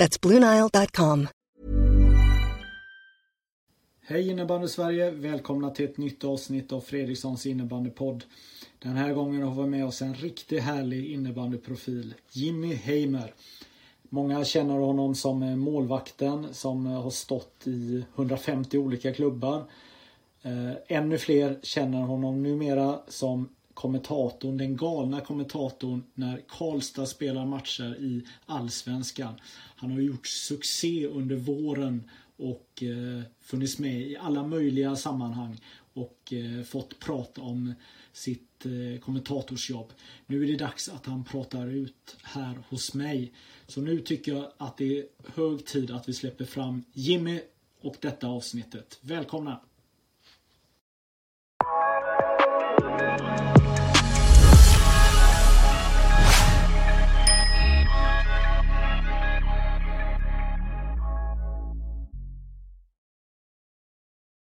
That's BlueNile.com. Hej innebandy Sverige! Välkomna till ett nytt avsnitt av Fredrikssons innebandypodd. Den här gången har vi med oss en riktigt härlig innebandyprofil, Jimmy Heimer. Många känner honom som målvakten som har stått i 150 olika klubbar. Eh, ännu fler känner honom numera som kommentatorn, den galna kommentatorn när Karlstad spelar matcher i Allsvenskan. Han har gjort succé under våren och eh, funnits med i alla möjliga sammanhang och eh, fått prata om sitt eh, kommentatorsjobb. Nu är det dags att han pratar ut här hos mig. Så nu tycker jag att det är hög tid att vi släpper fram Jimmy och detta avsnittet. Välkomna!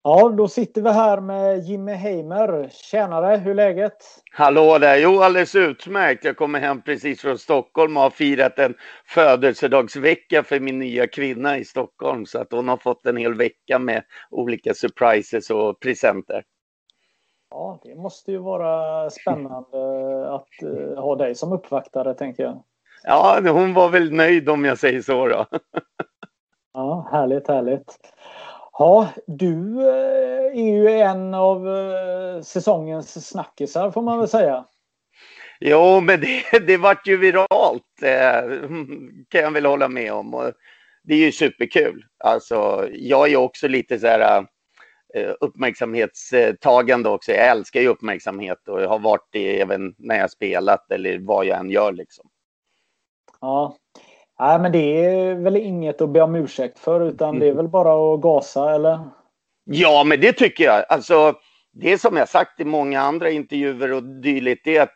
Ja, då sitter vi här med Jimmy Heimer. Tjänare, hur är läget? Hallå där! Jo, alldeles utmärkt. Jag kommer hem precis från Stockholm och har firat en födelsedagsvecka för min nya kvinna i Stockholm. Så att hon har fått en hel vecka med olika surprises och presenter. Ja, det måste ju vara spännande att uh, ha dig som uppvaktare, tänker jag. Ja, hon var väl nöjd om jag säger så då. ja, härligt, härligt. Ja, du eh, är ju en av eh, säsongens snackisar får man väl säga. Jo, men det, det vart ju viralt eh, kan jag väl hålla med om. Och det är ju superkul. Alltså, jag är också lite så här uppmärksamhetstagande också. Jag älskar ju uppmärksamhet och jag har varit det även när jag spelat eller vad jag än gör liksom. Ja, Nej, men det är väl inget att be om ursäkt för utan mm. det är mm. väl bara att gasa eller? Ja, men det tycker jag. Alltså, det som jag sagt i många andra intervjuer och dylikt är att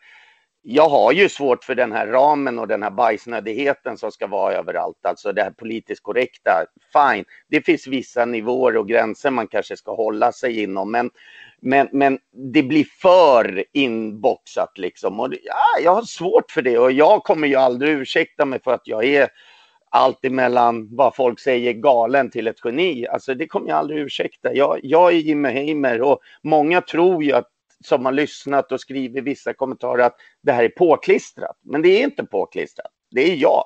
jag har ju svårt för den här ramen och den här bajsnödigheten som ska vara överallt. Alltså det här politiskt korrekta. Fine, det finns vissa nivåer och gränser man kanske ska hålla sig inom. Men, men, men det blir för inboxat liksom. Och ja, jag har svårt för det och jag kommer ju aldrig ursäkta mig för att jag är allt emellan vad folk säger galen till ett geni. Alltså det kommer jag aldrig ursäkta. Jag, jag är Jimmy Heimer och många tror ju att som har lyssnat och skrivit vissa kommentarer att det här är påklistrat. Men det är inte påklistrat. Det är jag.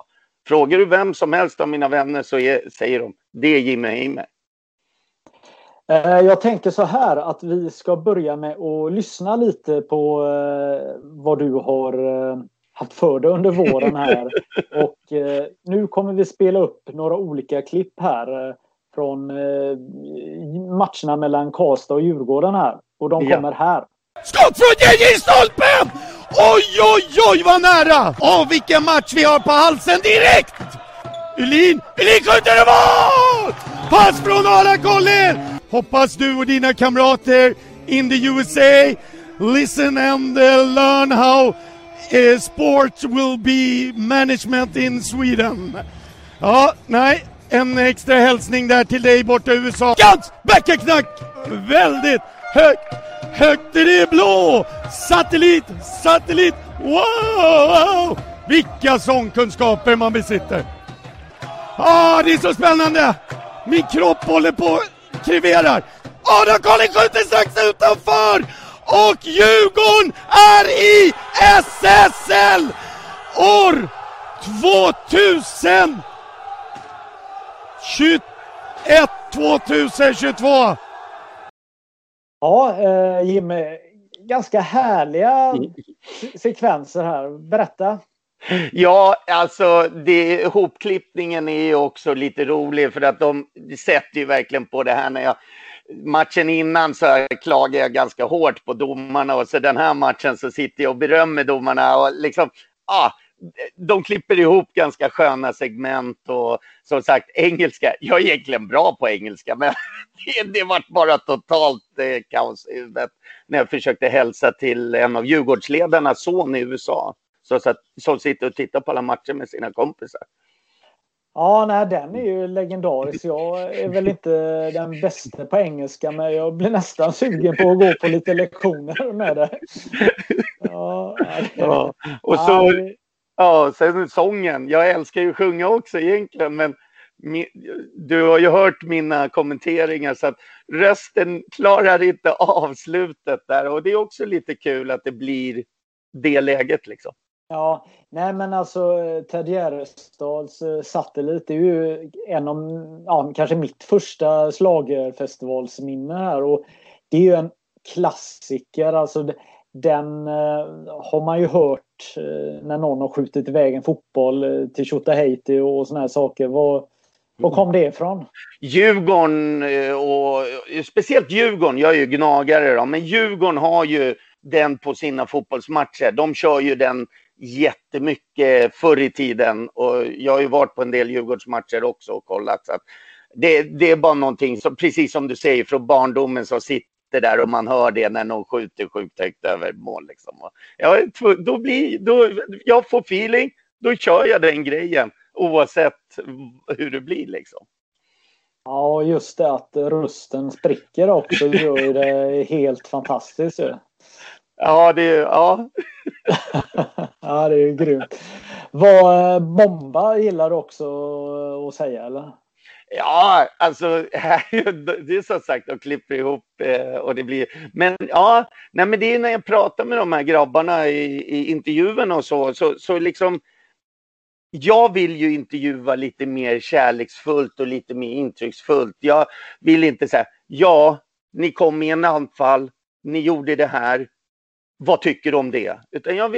Frågar du vem som helst av mina vänner så är, säger de det är Jimmy Heimer. Eh, jag tänker så här att vi ska börja med att lyssna lite på eh, vad du har eh, haft för dig under våren här. Och nu kommer vi spela upp några olika klipp här från matcherna mellan Karlstad och Djurgården här. Och de kommer här. Skott från JJ stolpen! Oj, oj, oj vad nära! Åh, vilken match vi har på halsen direkt! Ulin, Ulin skjuter i mål! Pass från Ara Collin! Hoppas du och dina kamrater in the USA listen and uh, learn how uh, sport will be management in Sweden. Ja, nej, en extra hälsning där till dig borta i USA. Gans! Backarknack! Väldigt högt! Högt i det blå! Satellit! Satellit! Wow! Vilka sångkunskaper man besitter! Ah, det är så spännande! Min kropp håller på kriverar. Adam Collin skjuter strax utanför! Och Djurgården är i SSL! År 2021 2022 Ja, eh, Jimmy. Ganska härliga sekvenser här. Berätta. Ja, alltså det, hopklippningen är ju också lite rolig för att de sätter ju verkligen på det här när jag matchen innan så klagar jag ganska hårt på domarna och så den här matchen så sitter jag och berömmer domarna och liksom, ah, de klipper ihop ganska sköna segment och som sagt engelska. Jag är egentligen bra på engelska men det, det var bara totalt eh, kaos när jag försökte hälsa till en av Djurgårdsledarnas son i USA. Så, så att, som sitter och tittar på alla matcher med sina kompisar. Ja, nej, den är ju legendarisk. Jag är väl inte den bästa på engelska, men jag blir nästan sugen på att gå på lite lektioner med det. Ja, ja. och så, ja, sen sången. Jag älskar ju att sjunga också egentligen, men du har ju hört mina kommenteringar så att rösten klarar inte avslutet där och det är också lite kul att det blir det läget liksom. Ja, nej men alltså eh, Ted Gärdestads eh, Satellit är ju en av, ja, kanske mitt första slagerfestivalsminne här och det är ju en klassiker, alltså den uh, har man ju hört uh, när någon har skjutit iväg en fotboll uh, till Tjotahejti och såna här saker. Var, var kom det ifrån? Djurgården och speciellt Djurgården, jag är ju gnagare då, men Djurgården har ju den på sina fotbollsmatcher. De kör ju den jättemycket förr i tiden och jag har ju varit på en del Djurgårdsmatcher också och kollat. Så det, det, är bara någonting, som, precis som du säger, från barndomen som sitter där och man hör det när någon skjuter sjukt högt över mål. Liksom. Jag, då blir, då, jag får feeling, då kör jag den grejen oavsett hur det blir. Liksom. Ja, just det att rösten spricker också gör det helt fantastiskt. Ja, det är... Ja. ja, det är ju grymt. Vad eh, bomba gillar du också att säga, eller? Ja, alltså det är som sagt att klipper ihop eh, och det blir... Men ja, nej, men det är när jag pratar med de här grabbarna i, i intervjuerna och så, så, så liksom... Jag vill ju intervjua lite mer kärleksfullt och lite mer intrycksfullt. Jag vill inte säga, ja, ni kom i en anfall, ni gjorde det här, vad tycker du om det? Utan jag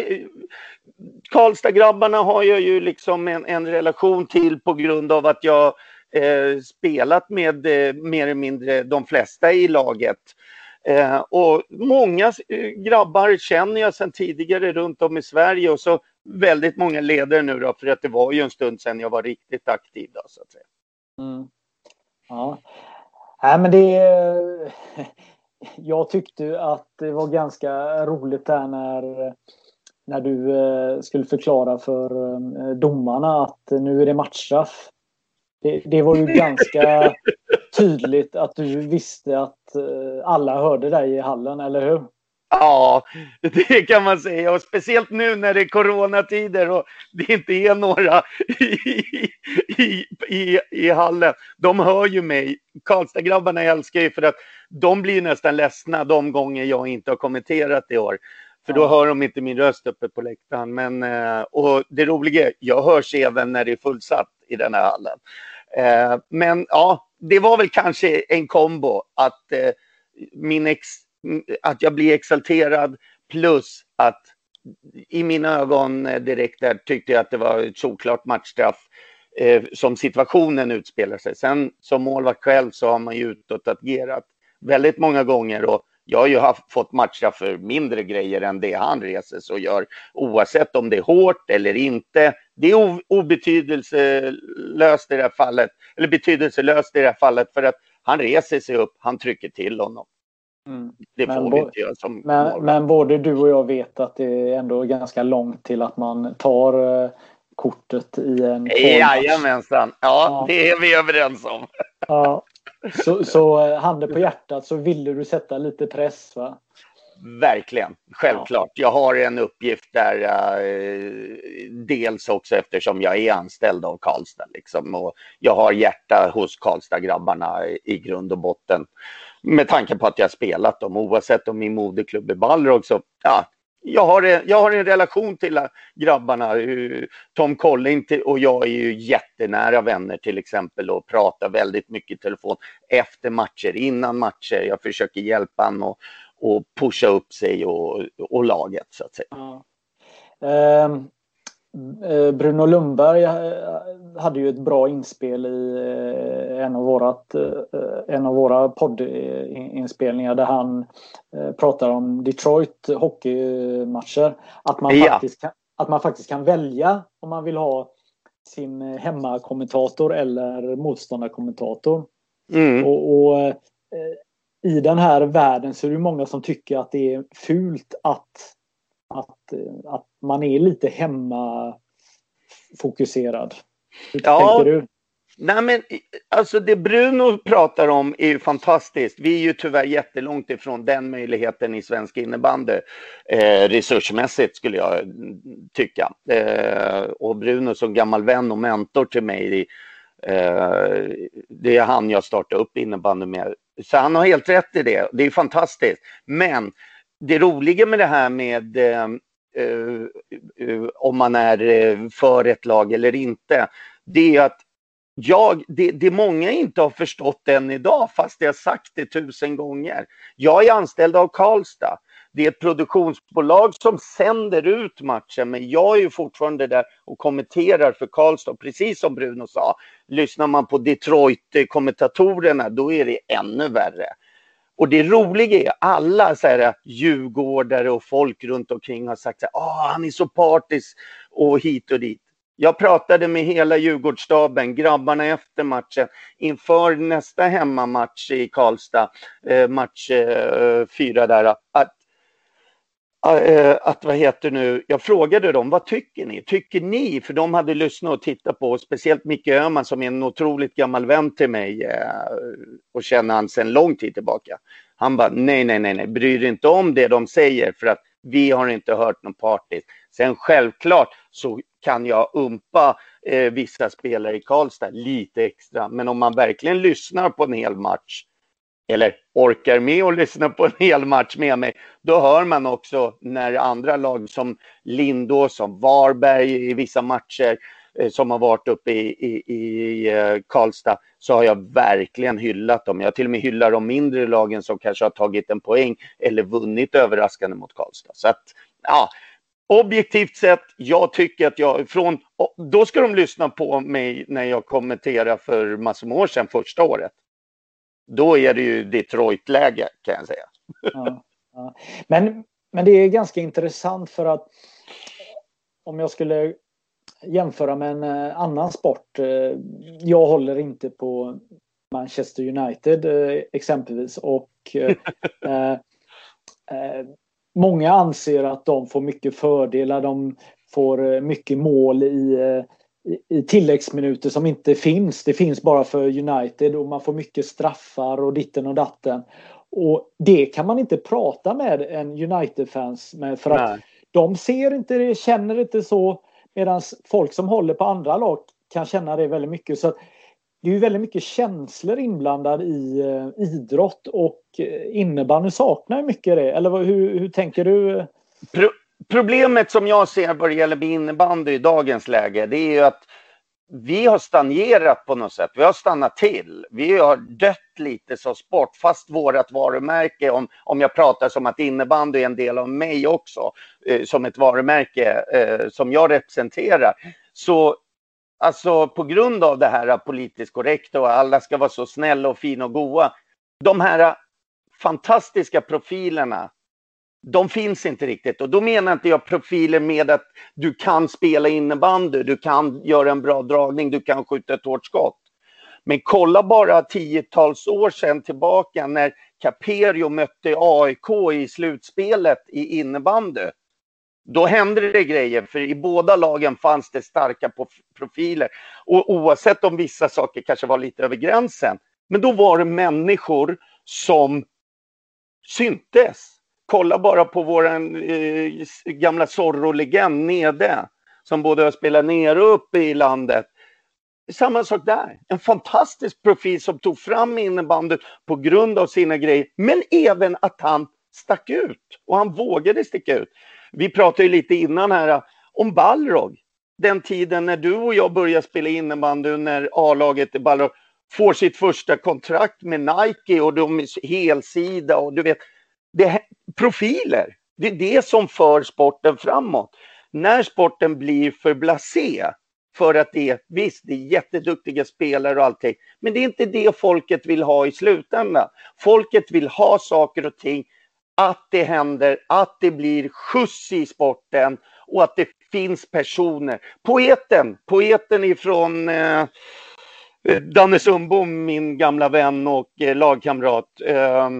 Karlstad-grabbarna har jag ju liksom en, en, relation till på grund av att jag eh, spelat med eh, mer eller mindre de flesta i laget. Eh, och många eh, grabbar känner jag sedan tidigare runt om i Sverige och så väldigt många ledare nu då, för att det var ju en stund sedan jag var riktigt aktiv då, så att säga. Mm. Ja. Nej, men det eh, jag tyckte att det var ganska roligt där när, när du eh, skulle förklara för domarna att nu är det matchstraff. Det, det var ju ganska tydligt att du visste att eh, alla hörde dig i hallen, eller hur? Ja, det kan man säga. Och speciellt nu när det är coronatider och det inte är några i, i, i, i hallen. De hör ju mig. Karlstadgrabbarna älskar ju för att de blir nästan ledsna de gånger jag inte har kommenterat i år. För då ja. hör de inte min röst uppe på läktaren. Men, eh, och det roliga är, jag hörs även när det är fullsatt i den här hallen. Eh, men ja, det var väl kanske en kombo att eh, min ex att jag blir exalterad plus att i mina ögon eh, direkt där tyckte jag att det var ett såklart matchstraff eh, som situationen utspelar sig. Sen som målvakt själv så har man ju utåtagerat väldigt många gånger och jag har ju haft, fått matchstraff för mindre grejer än det han reser och gör oavsett om det är hårt eller inte. Det är obetydelselöst i det här fallet, eller betydelselöst i det här fallet för att han reser sig upp, han trycker till honom. Mm. Det får men, vi inte göra som men, men, både du och jag vet att det är ändå ganska långt till att man tar eh, kortet i en Jajamensan, ja, ja det är vi överens om. Ja. Så, så eh, handen på hjärtat så ville du sätta lite press va? Verkligen, självklart. Jag har en uppgift där, eh, dels också eftersom jag är anställd av Karlstad. Liksom, och jag har hjärta hos Karlstad-grabbarna i, i grund och botten med tanke på att jag spelat dem, oavsett om min moderklubb är Balrog så, ja, jag har, en, jag har en relation till grabbarna. Tom Collin och jag är ju jättenära vänner till exempel och pratar väldigt mycket i telefon efter matcher, innan matcher. Jag försöker hjälpa honom och, och pusha upp sig och, och laget så att säga. Ja. Um, Bruno Lundberg eh, hade ju ett bra inspel i eh, en av, vårat, en av våra poddinspelningar där han pratar om Detroit hockeymatcher. Att man, ja. faktiskt kan, att man faktiskt kan välja om man vill ha sin hemmakommentator eller motståndarkommentator. Mm. Och, och eh, I den här världen så är det många som tycker att det är fult att, att, att man är lite hemmafokuserad. Hur ja, tänker du? Nej, men alltså det Bruno pratar om är ju fantastiskt. Vi är ju tyvärr jättelångt ifrån den möjligheten i svensk innebandy. Eh, resursmässigt skulle jag tycka. Eh, och Bruno som gammal vän och mentor till mig. Eh, det är han jag startade upp innebandy med. Så han har helt rätt i det. Det är fantastiskt. Men det roliga med det här med eh, Eh, eh, om man är eh, för ett lag eller inte. Det är att jag, det, det många inte har förstått än idag, fast jag sagt det tusen gånger. Jag är anställd av Karlstad. Det är ett produktionsbolag som sänder ut matchen, men jag är ju fortfarande där och kommenterar för Karlstad. Precis som Bruno sa, lyssnar man på Detroit-kommentatorerna, då är det ännu värre. Och det roliga är alla så här, eh, djurgårdare och folk runt omkring har sagt att han är så partisk och hit och dit. Jag pratade med hela Djurgårdsstaben, grabbarna efter matchen, inför nästa hemmamatch i Karlstad, eh, match eh, fyra där, att, Eh, att vad heter nu, jag frågade dem, vad tycker ni? Tycker ni, för de hade lyssnat och tittat på, speciellt Micke Öhman som är en otroligt gammal vän till mig eh, och känner han sedan lång tid tillbaka. Han bara, nej, nej, nej, nej, bryr dig inte om det de säger för att vi har inte hört någon partiskt. Sen självklart så kan jag umpa eh, vissa spelare i Karlstad lite extra. Men om man verkligen lyssnar på en hel match eller orkar med att lyssna på en hel match med mig, då hör man också när andra lag som Lindås, som Varberg i vissa matcher eh, som har varit uppe i, i, i eh, Karlstad, så har jag verkligen hyllat dem. Jag till och med hyllar de mindre lagen som kanske har tagit en poäng eller vunnit överraskande mot Karlstad. Så att, ja, objektivt sett, jag tycker att jag från... Då ska de lyssna på mig när jag kommenterar för massor med år sedan, första året. Då är det ju Detroit-läge kan jag säga. Ja, ja. Men, men det är ganska intressant för att om jag skulle jämföra med en eh, annan sport. Eh, jag håller inte på Manchester United eh, exempelvis och eh, många anser att de får mycket fördelar. De får mycket mål i, i, tilläggsminuter som inte finns. Det finns bara för United och man får mycket straffar och ditten och datten. Och det kan man inte prata med en United-fans med för att Nej. de ser inte det, känner inte så. Medan folk som håller på andra lag kan känna det väldigt mycket. Så det är ju väldigt mycket känslor inblandad i eh, idrott och eh, innebandy saknar mycket det. Eller hur, hur tänker du? Problemet som jag ser vad det gäller innebandy i dagens läge, det är ju att vi har stagnerat på något sätt. Vi har stannat till. Vi har dött lite som sport, fast vårt varumärke, om, om jag pratar som att innebandy är en del av mig också, eh, som ett varumärke eh, som jag representerar. Så alltså på grund av det här politiskt korrekta och alla ska vara så snälla och fina och goa. De här eh, fantastiska profilerna de finns inte riktigt. Och då menar inte jag profiler med att du kan spela innebandy, du kan göra en bra dragning, du kan skjuta ett hårt skott. Men kolla bara tiotals år sedan tillbaka när Caperio mötte AIK i slutspelet i innebandy. Då hände det grejer, för i båda lagen fanns det starka profiler. Och oavsett om vissa saker kanske var lite över gränsen. Men då var det människor som syntes kolla bara på vår eh, gamla Zorro-legend Nede, som både har spelat nere och uppe i landet. Samma sak där. En fantastisk profil som tog fram innebandet på grund av sina grejer, men även att han stack ut och han vågade sticka ut. Vi pratade ju lite innan här eh, om Balrog. Den tiden när du och jag började spela innebandy, när A-laget i Balrog får sitt första kontrakt med Nike och de är helsida och du vet, det, profiler. Det är det som för sporten framåt. När sporten blir för blasé, för att det är, visst, det är jätteduktiga spelare och allting, men det är inte det folket vill ha i slutändan. Folket vill ha saker och ting, att det händer, att det blir skjuts i sporten och att det finns personer. Poeten, poeten ifrån eh, Danne Sundbom, min gamla vän och eh, lagkamrat. Eh,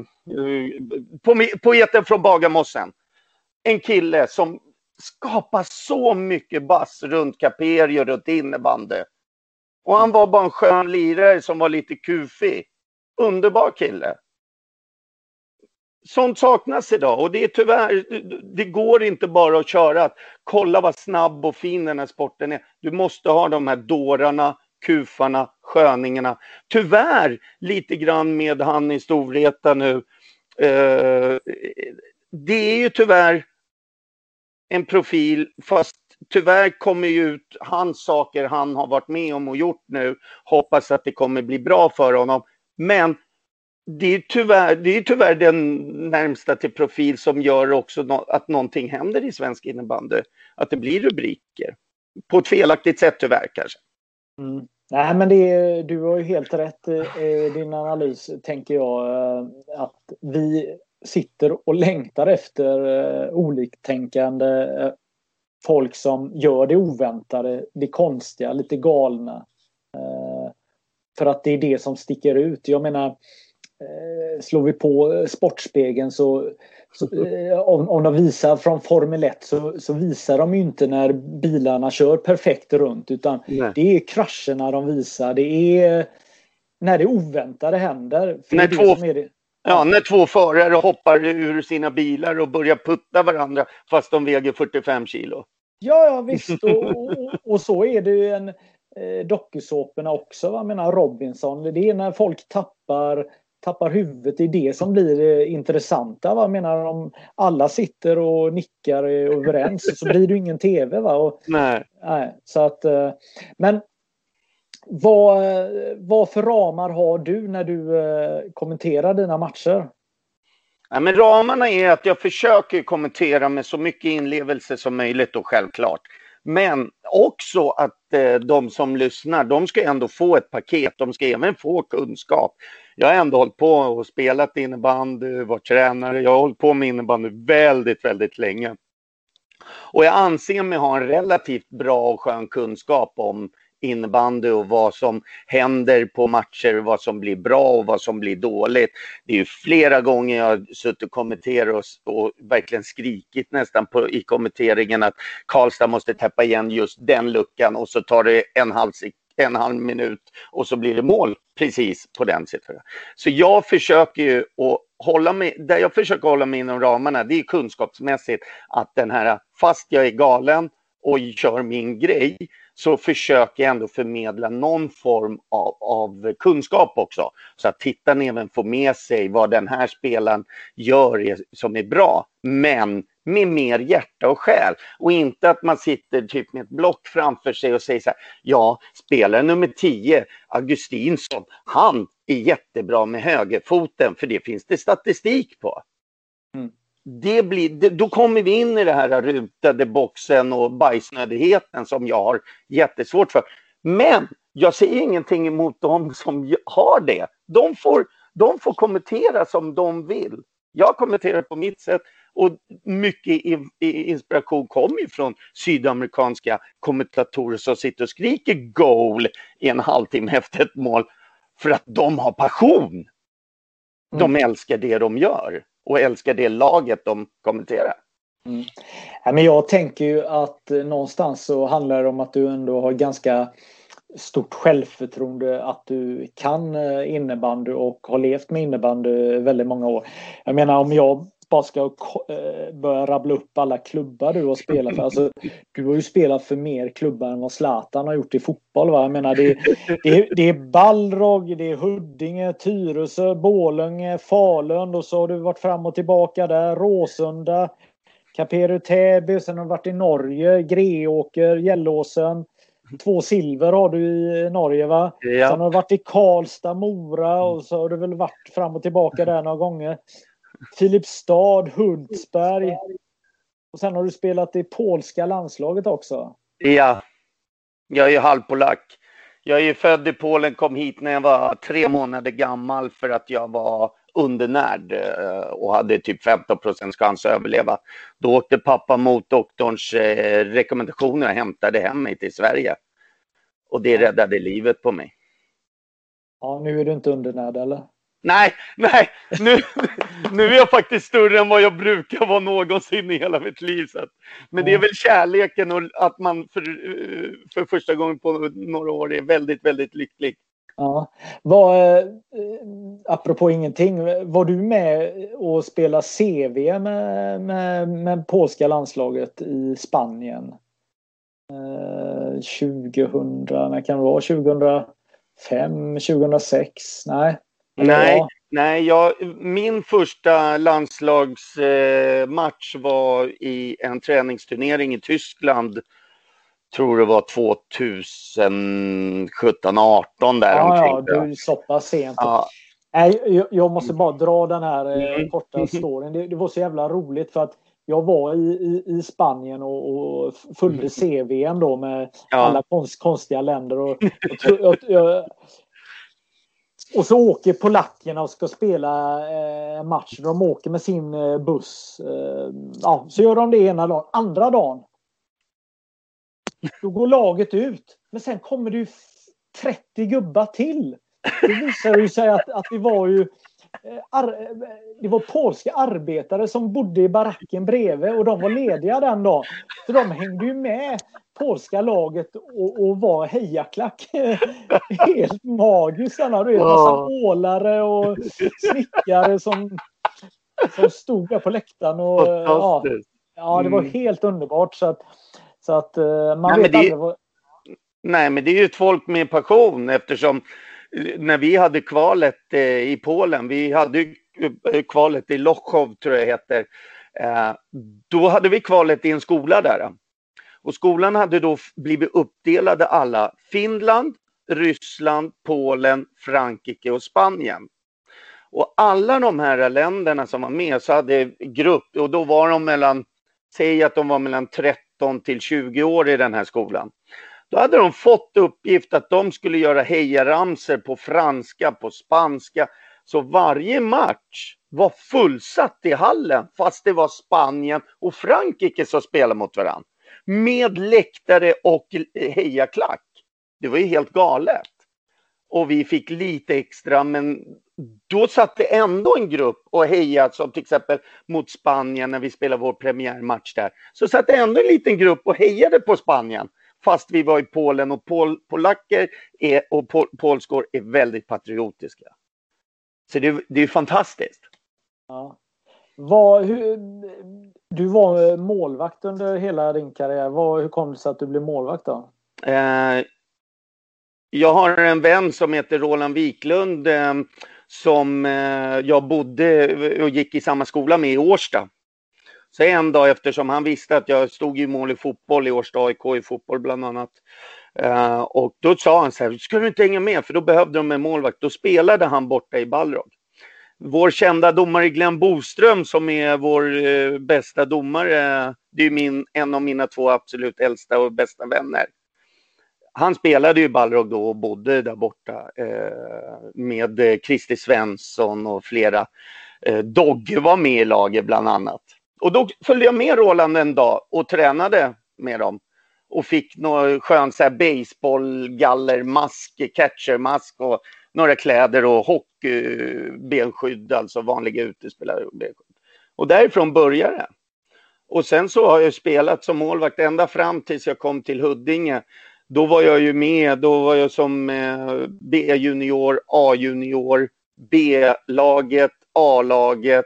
poeten från Bagarmossen. En kille som skapar så mycket bass runt Caperi och runt innebandy. Och han var bara en skön lirare som var lite kufig. Underbar kille. Sånt saknas idag och det är tyvärr, det går inte bara att köra att kolla vad snabb och fin den här sporten är. Du måste ha de här dårarna, kufarna, sköningarna. Tyvärr lite grann med han i Storvreta nu. Eh, det är ju tyvärr en profil, fast tyvärr kommer ju ut hans saker han har varit med om och gjort nu. Hoppas att det kommer bli bra för honom. Men det är tyvärr, det är tyvärr den närmsta till profil som gör också no att någonting händer i svensk innebandy. Att det blir rubriker. På ett felaktigt sätt tyvärr kanske. Mm. Nej men det, du har ju helt rätt i din analys tänker jag. Eh, att vi sitter och längtar efter oliktänkande folk som gör det oväntade, det konstiga, lite galna. För att det är det som sticker ut. Jag menar, slår vi på Sportspegeln så, om, om de visar från Formel 1 så, så, visar de inte när bilarna kör perfekt runt utan Nej. det är krascherna de visar. Det är när det oväntade händer. när, två, det. Ja. när två förare hoppar ur sina bilar och börjar putta varandra fast de väger 45 kilo. Ja, ja visst. Och, och, och så är det ju en eh, dokusåporna också. Jag menar Robinson. Det är när folk tappar tappar huvudet. Det är det som blir det intressanta. Va? Jag menar om alla sitter och nickar överens så blir det ingen tv. Va? Och, nej. nej. Så att, eh, men vad, vad för ramar har du när du eh, kommenterar dina matcher? Ja, men ramarna är att jag försöker kommentera med så mycket inlevelse som möjligt och självklart. Men också att eh, de som lyssnar, de ska ändå få ett paket. De ska även få kunskap. Jag har ändå hållit på och spelat innebandy, varit tränare. Jag har hållit på med innebandy väldigt, väldigt länge. Och jag anser mig ha en relativt bra och skön kunskap om innebandy och vad som händer på matcher, vad som blir bra och vad som blir dåligt. Det är ju flera gånger jag har suttit och kommenterat och, och verkligen skrikit nästan på, i kommenteringen att Karlstad måste täppa igen just den luckan och så tar det en halv, sekund en halv minut och så blir det mål precis på den siffran. Så jag försöker ju att hålla mig, där jag försöker hålla mig inom ramarna, det är kunskapsmässigt att den här, fast jag är galen och kör min grej, så försöker jag ändå förmedla någon form av, av kunskap också. Så att tittaren även får med sig vad den här spelaren gör som är bra. Men med mer hjärta och själ. Och inte att man sitter typ med ett block framför sig och säger så här, ja, spelare nummer 10, Augustinsson, han är jättebra med högerfoten, för det finns det statistik på. Mm det blir, då kommer vi in i det här rutade boxen och bajsnödigheten som jag har jättesvårt för. Men jag ser ingenting emot dem som har det. De får, de får kommentera som de vill. Jag kommenterar på mitt sätt och mycket inspiration kommer ju från sydamerikanska kommentatorer som sitter och skriker goal i en halvtimme efter ett mål för att de har passion. De mm. älskar det de gör och älskar det laget de kommenterar. Mm. Ja, men jag tänker ju att eh, någonstans så handlar det om att du ändå har ganska stort självförtroende att du kan eh, innebandy och har levt med innebandy väldigt många år. Jag menar om jag bara ska eh, börja rabbla upp alla klubbar du har spelat för. Alltså, du har ju spelat för mer klubbar än vad Zlatan har gjort i fotboll. Va? Jag menar, det, det, är, det är Balrog, det är Huddinge, Tyresö, Bålunge, Falun och så har du varit fram och tillbaka där. Råsunda, Caperu Täby, sen har du varit i Norge, Greåker, Gällåsen. Två silver har du i Norge va? Ja. Sen har du varit i Karlstad, Mora och så har du väl varit fram och tillbaka där några gånger. Filipstad, Hultsberg. Och sen har du spelat i polska landslaget också. Ja. Jag är ju halvpolack. Jag är ju född i Polen, kom hit när jag var tre månader gammal för att jag var undernärd eh, och hade typ 15 procents chans att överleva. Då åkte pappa mot doktorns eh, rekommendationer och hämtade hem mig till Sverige. Och det räddade livet på mig. Ja, nu är du inte undernärd eller? Nej, nej, nu, nu är jag faktiskt större än vad jag brukar vara någonsin i hela mitt liv. Så men det är väl kärleken och att man för, för första gången på några år är väldigt, väldigt lycklig. Ja. Var, eh, apropå ingenting, var du med och spelade CV med, med, med polska landslaget i Spanien? Eh, 2000, när kan det vara? 2005, 2006? Nej. Nej, ja. nej jag, min första landslagsmatch var i en träningsturnering i Tyskland. Tror det var 2017, 18 där Ja, ja, du är så pass sent. Ja. Nej, jag måste bara dra den här eh, mm. korta storyn. Det, det, var så jävla roligt för att jag var i, i, i Spanien och, och följde CVM då med ja. alla konst, konstiga länder. Och, och, och, och så åker polackerna och ska spela eh, match. De åker med sin eh, buss. Eh, ja, så gör de det ena dagen. Andra dagen. Då går laget ut. Men sen kommer det ju 30 gubbar till. Det visar ju sig att, att det var ju eh, Ar eh, det var polska arbetare som bodde i baracken bredvid och de var lediga den dagen. Så de hängde ju med polska laget och, och var hejaklack. Helt magiskt. Sen har du en massa ålare och snickare som, som stod där på läktaren. Och, ja, ja, det var mm. helt underbart. Så att, så att eh, man Nej, vet aldrig vad... Nej, men det är ju ett folk med passion eftersom eh, när vi hade kvalet eh, i Polen, vi hade kvalet i Lochov tror jag det heter, då hade vi kvalet i en skola där. Och skolan hade då blivit uppdelade alla. Finland, Ryssland, Polen, Frankrike och Spanien. Och alla de här länderna som var med så hade grupp och då var de mellan, säg att de var mellan 13 till 20 år i den här skolan. Då hade de fått uppgift att de skulle göra hejaramser på franska, på spanska. Så varje match var fullsatt i hallen fast det var Spanien och Frankrike som spelade mot varandra med läktare och hejaklack. Det var ju helt galet. Och vi fick lite extra, men då satt det ändå en grupp och hejade, som till exempel mot Spanien när vi spelade vår premiärmatch där. Så satt det ändå en liten grupp och hejade på Spanien. Fast vi var i Polen och pol polacker är, och pol polskor är väldigt patriotiska. Så det, det är fantastiskt. Ja. Vad, hur, du var målvakt under hela din karriär. Vad, hur kom det sig att du blev målvakt då? Eh, jag har en vän som heter Roland Wiklund eh, som eh, jag bodde och gick i samma skola med i Årsta. Så en dag eftersom han visste att jag stod i mål i fotboll i Årsta AIK i fotboll bland annat. Eh, och då sa han så här, ska du inte hänga med? För då behövde de en målvakt. Då spelade han borta i Balrog vår kända domare Glenn Boström som är vår eh, bästa domare. Det är min, en av mina två absolut äldsta och bästa vänner. Han spelade ju Balrog då och bodde där borta eh, med eh, Christer Svensson och flera. Eh, Dogge var med i laget bland annat. Och då följde jag med Roland en dag och tränade med dem och fick någon skön baseballgallermask, catchermask och några kläder och hockeybenskydd, alltså vanliga utespelare. Och därifrån började det. Och sen så har jag spelat som målvakt ända fram tills jag kom till Huddinge. Då var jag ju med, då var jag som eh, B-junior, A-junior, B-laget, A-laget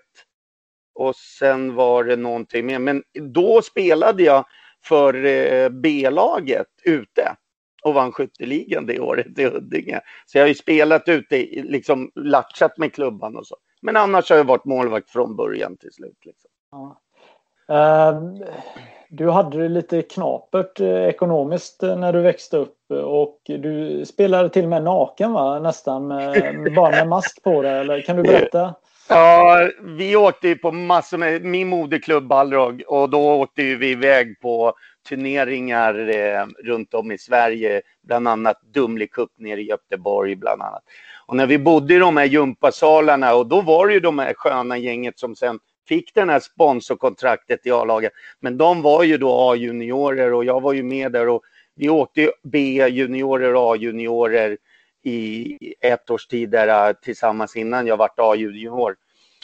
och sen var det någonting mer. Men då spelade jag för eh, B-laget ute och vann skytteligan det året i Huddinge. Så jag har ju spelat ute, liksom latchat med klubban och så. Men annars har jag varit målvakt från början till slut. Liksom. Ja. Uh, du hade det lite knapert eh, ekonomiskt eh, när du växte upp och du spelade till och med naken va? Nästan med, bara med mask på dig. Eller kan du berätta? Ja, vi åkte ju på massor med, min moderklubb Balrog och då åkte vi iväg på turneringar eh, runt om i Sverige, bland annat Dumle Cup nere i Göteborg bland annat. Och när vi bodde i de här gympasalarna och då var det ju de här sköna gänget som sen fick den här sponsorkontraktet i A-laget. Men de var ju då A-juniorer och jag var ju med där och vi åkte B-juniorer och A-juniorer i ett års tid där eh, tillsammans innan jag vart A-junior.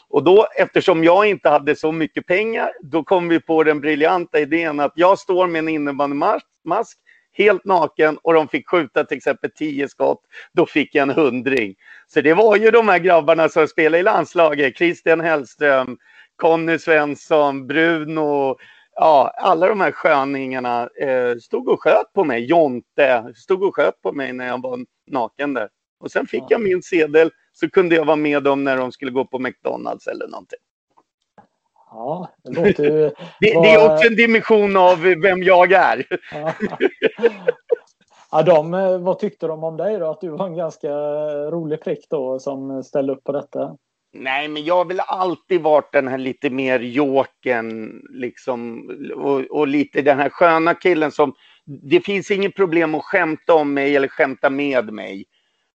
Och då, eftersom jag inte hade så mycket pengar, då kom vi på den briljanta idén att jag står med en innebandymask, helt naken och de fick skjuta till exempel tio skott. Då fick jag en hundring. Så det var ju de här grabbarna som spelade i landslaget. Christian Hellström, Conny Svensson, Bruno, ja, alla de här sköningarna eh, stod och sköt på mig. Jonte stod och sköt på mig när jag var naken där. Och sen fick jag min sedel så kunde jag vara med dem när de skulle gå på McDonalds eller någonting. Ja, det låter ju... det, det, är också en dimension av vem jag är. Ja. de, eh, vad tyckte de om dig då? Att du var en ganska rolig prick då som ställde upp på detta? Nej, men jag har väl alltid varit den här lite mer joken liksom och, och, lite den här sköna killen som det finns inget problem att skämta om mig eller skämta med mig.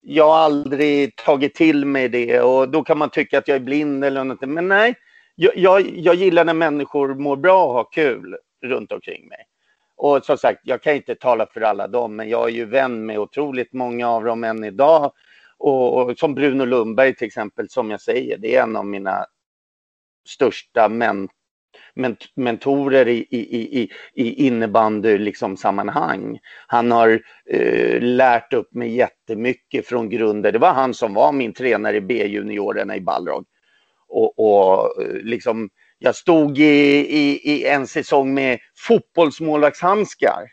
Jag har aldrig tagit till mig det och då kan man tycka att jag är blind eller något. Men nej, jag, jag, jag gillar när människor mår bra och har kul runt omkring mig. Och som sagt, jag kan inte tala för alla dem, men jag är ju vän med otroligt många av dem än idag. Och, och, som Bruno Lundberg till exempel, som jag säger, det är en av mina största mentorer. ment, mentorer i, i, i, i innebandy liksom, sammanhang. Han har eh, lärt upp mig jättemycket från grunden. Det var han som var min tränare i B-juniorerna i Balrog. Och, och eh, liksom, jag stod i, i, i en säsong med fotbollsmålvaktshandskar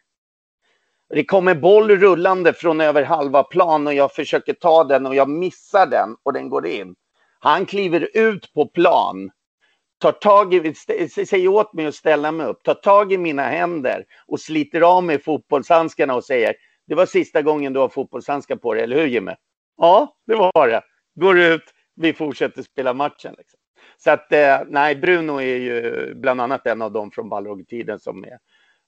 det kommer boll rullande från över halva plan och jag försöker ta den och jag missar den och den går in. Han kliver ut på plan, tar tag i, säger åt mig att ställa mig upp, tar tag i mina händer och sliter av mig fotbollshandskarna och säger det var sista gången du har fotbollshandskar på dig, eller hur Jimmy? Ja, det var det. Går ut, vi fortsätter spela matchen. Liksom. Så att, eh, nej, Bruno är ju bland annat en av dem från Balrog-tiden som är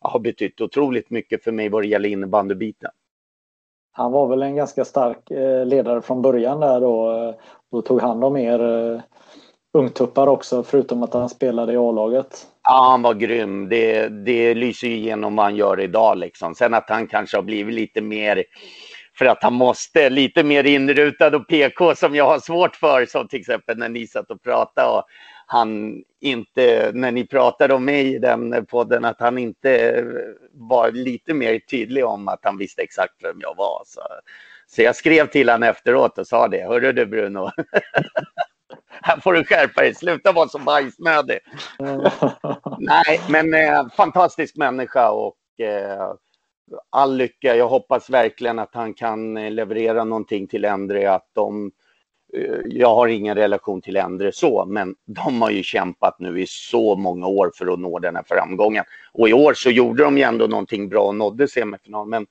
har betytt otroligt mycket för mig vad det gäller innebandybiten. Han var väl en ganska stark eh, ledare från början där då eh, Då tog hand om er eh, ungtuppar också förutom att han spelade i A-laget. Ja, han var grym. Det, det lyser ju igenom vad han gör idag. Liksom. Sen att han kanske har blivit lite mer för att han måste, lite mer inrutad och PK som jag har svårt för, som till exempel när ni satt och pratade. Och han inte, när ni pratade om mig i den podden, att han inte var lite mer tydlig om att han visste exakt vem jag var. Så, så jag skrev till honom efteråt och sa det. Hörru du Bruno, här får du skärpa dig. Sluta vara så bajsnödig. Nej, men eh, fantastisk människa och eh, all lycka. Jag hoppas verkligen att han kan eh, leverera någonting till Endre, att de Eh, jag har ingen relation till Endre, så, men de har ju kämpat nu i så många år för att nå den här framgången. Och i år så gjorde de ju ändå någonting bra och nådde semifinal. Men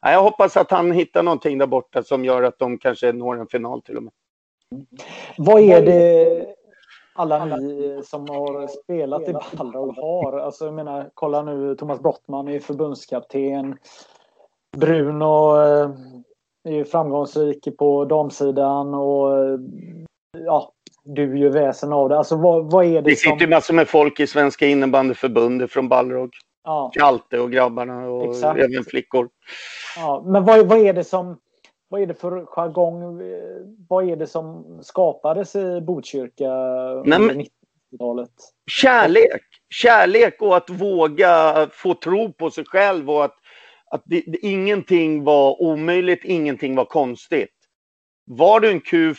jag hoppas att han hittar någonting där borta som gör att de kanske når en final till och med. Vad är det alla ni som har spelat i Balrog har? Alltså jag menar, kolla nu Thomas Brottman är förbundskapten. Bruno eh, är ju framgångsrik på damsidan och ja, du gör väsen av det. Alltså vad, vad är det, det som... sitter massor med folk i Svenska innebandyförbundet från Balrog. Ja. Hjalte och grabbarna och Exakt. även flickor. Ja, men vad, vad är det som vad är det för jargong? Vad är det som skapades i Botkyrka under 90-talet? Kärlek! Kärlek och att våga få tro på sig själv och att att det, det, ingenting var omöjligt, ingenting var konstigt. Var du en kuf,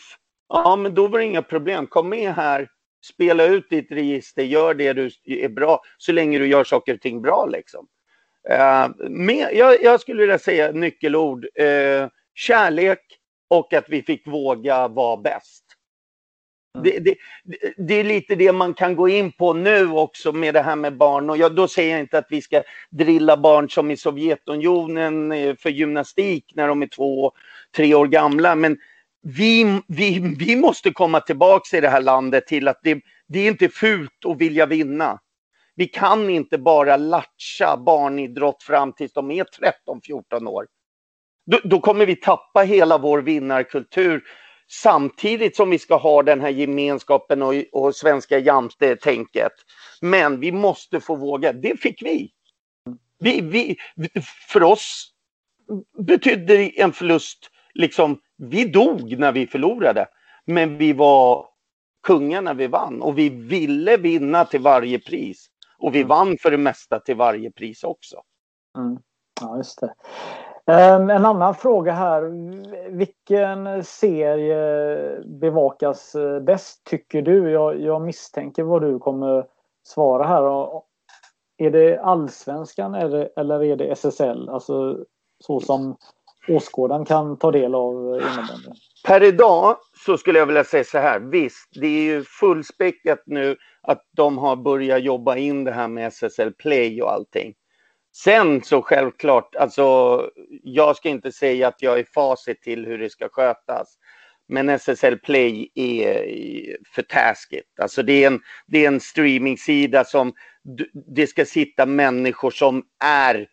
ja men då var det inga problem. Kom med här, spela ut ditt register, gör det du är bra, så länge du gör saker och ting bra liksom. Uh, med, jag, jag, skulle vilja säga nyckelord, uh, kärlek och att vi fick våga vara bäst. Det, det, det, är lite det man kan gå in på nu också med det här med barn. Och jag, då säger jag inte att vi ska drilla barn som i Sovjetunionen eh, för gymnastik när de är två, tre år gamla. Men vi, vi, vi måste komma tillbaka i det här landet till att det, det är inte fult att vilja vinna. Vi kan inte bara latcha barnidrott fram tills de är 13-14 år. Då, då kommer vi tappa hela vår vinnarkultur Samtidigt som vi ska ha den här gemenskapen och, och svenska jamste-tänket. Men vi måste få våga. Det fick vi. vi, vi för oss betydde en förlust, liksom, vi dog när vi förlorade. Men vi var kungar när vi vann och vi ville vinna till varje pris. Och vi mm. vann för det mesta till varje pris också. Mm. Ja, just det. Ehm, en annan fråga här. Vilken serie bevakas eh, bäst tycker du? Jag, jag misstänker vad du kommer svara här. Är det allsvenskan eller, eller är det SSL? Alltså så som åskådaren kan ta del av innebandyn? Per idag så skulle jag vilja säga så här. Visst, det är ju fullspäckat nu att de har börjat jobba in det här med SSL Play och allting. Sen så självklart, alltså jag ska inte säga att jag är facit till hur det ska skötas. Men SSL Play är för taskigt. Alltså det är en, det är en streamingsida som det ska sitta människor som är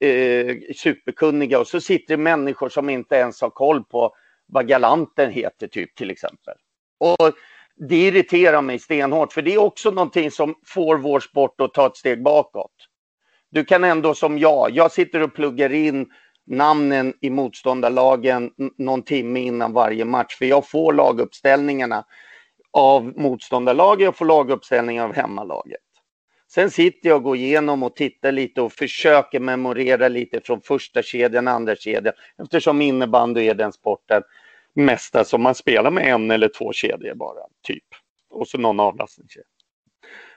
eh, superkunniga och så sitter det människor som inte ens har koll på vad galanten heter typ till exempel. Och det irriterar mig stenhårt för det är också någonting som får vår sport att ta ett steg bakåt. Du kan ändå som jag, jag sitter och pluggar in namnen i motståndarlagen någon timme innan varje match för jag får laguppställningarna av motståndarlaget och får laguppställningar av hemmalaget. Sen sitter jag och går igenom och tittar lite och försöker memorera lite från första kedjan, andra kedjan eftersom innebandy är den sporten mesta som man spelar med en eller två kedjor bara, typ. Och så någon avlastningskedja.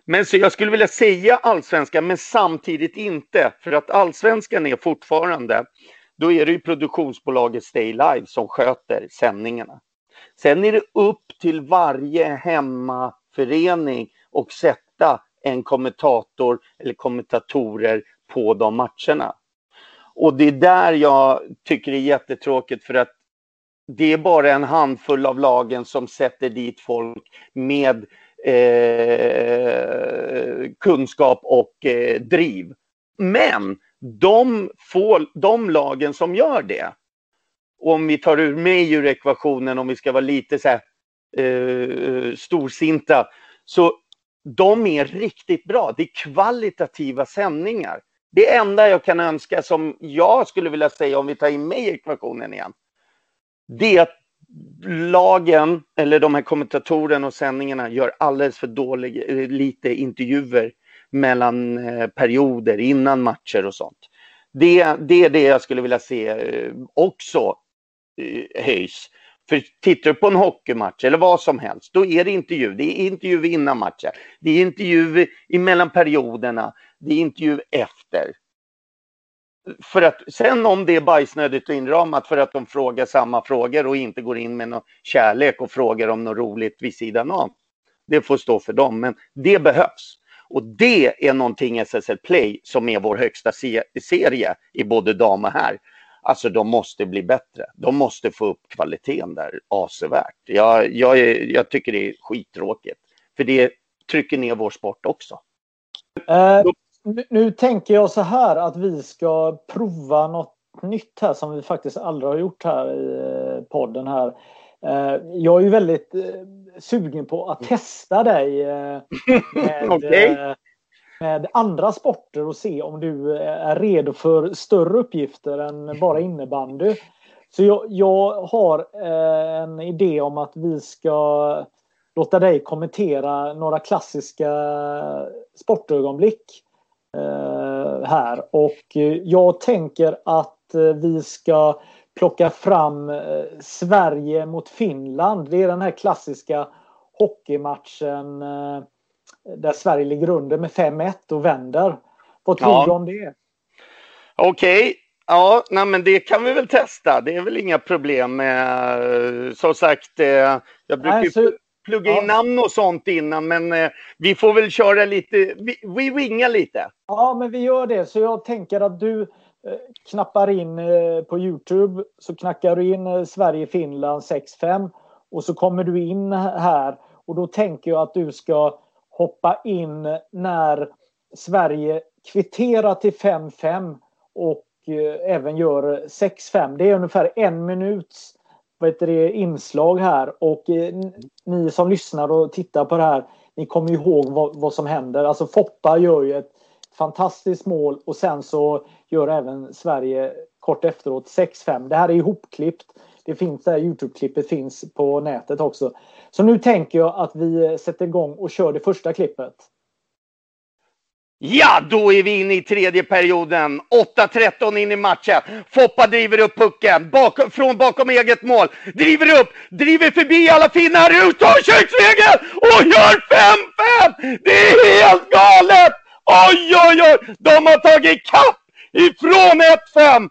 Men så jag skulle vilja säga allsvenskan, men samtidigt inte. För att allsvenskan är fortfarande, då är det ju produktionsbolaget Stay Live som sköter sändningarna. Sen är det upp till varje hemmaförening och sätta en kommentator eller kommentatorer på de matcherna. Och det är där jag tycker det är jättetråkigt för att det är bara en handfull av lagen som sätter dit folk med eh, kunskap och eh, driv. Men de, få, de lagen som gör det, om vi tar ur mig ur ekvationen, om vi ska vara lite så här, eh, storsinta, så de är riktigt bra. Det är kvalitativa sändningar. Det enda jag kan önska som jag skulle vilja säga om vi tar in mig i ekvationen igen. Det är att lagen eller de här kommentatorerna och sändningarna gör alldeles för dålig, eh, lite intervjuer mellan eh, perioder, innan matcher och sånt. Det, det är det jag skulle vilja se eh, också höjs. För tittar du på en hockeymatch eller vad som helst, då är det intervju. Det är intervju innan matchen. Det är intervju mellan perioderna. Det är intervju efter. För att sen om det är bajsnödigt och inramat för att de frågar samma frågor och inte går in med någon kärlek och frågar om något roligt vid sidan av. Det får stå för dem, men det behövs. Och det är någonting SSL Play som är vår högsta serie i både dam och här Alltså de måste bli bättre. De måste få upp kvaliteten där avsevärt. Jag, jag, jag tycker det är skittråkigt. För det trycker ner vår sport också. Uh, nu, nu tänker jag så här att vi ska prova något nytt här som vi faktiskt aldrig har gjort här i eh, podden här. Uh, jag är ju väldigt uh, sugen på att testa dig med, okay med andra sporter och se om du är redo för större uppgifter än bara innebandy. Så jag, jag har eh, en idé om att vi ska låta dig kommentera några klassiska sportögonblick eh, här. Och jag tänker att eh, vi ska plocka fram Sverige mot Finland. Det är den här klassiska hockeymatchen där Sverige ligger under med 5-1 och vänder. Vad tror ja. du om det? Okej, okay. ja, nej, men det kan vi väl testa. Det är väl inga problem med, som sagt, eh, jag brukar nej, så... plugga in ja. namn och sånt innan, men eh, vi får väl köra lite, vi, vi wingar lite. Ja, men vi gör det. Så jag tänker att du eh, knappar in på Youtube, så knackar du in Sverige-Finland 6-5 och så kommer du in här och då tänker jag att du ska hoppa in när Sverige kvitterar till 5-5 och eh, även gör 6-5. Det är ungefär en minuts vad heter det, inslag här och eh, ni som lyssnar och tittar på det här, ni kommer ihåg vad, vad som händer. Alltså Foppa gör ju ett fantastiskt mål och sen så gör även Sverige kort efteråt 6-5. Det här är ihopklippt. Det finns där Youtube-klippet finns på nätet också. Så nu tänker jag att vi sätter igång och kör det första klippet. Ja, då är vi inne i tredje perioden. 8-13 in i matchen. Foppa driver upp pucken bakom, från bakom eget mål. Driver upp, driver förbi alla finnar, ut tar köksvägen och gör 5-5! Det är helt galet! Oj, oj, oj! De har tagit kapp ifrån 1-5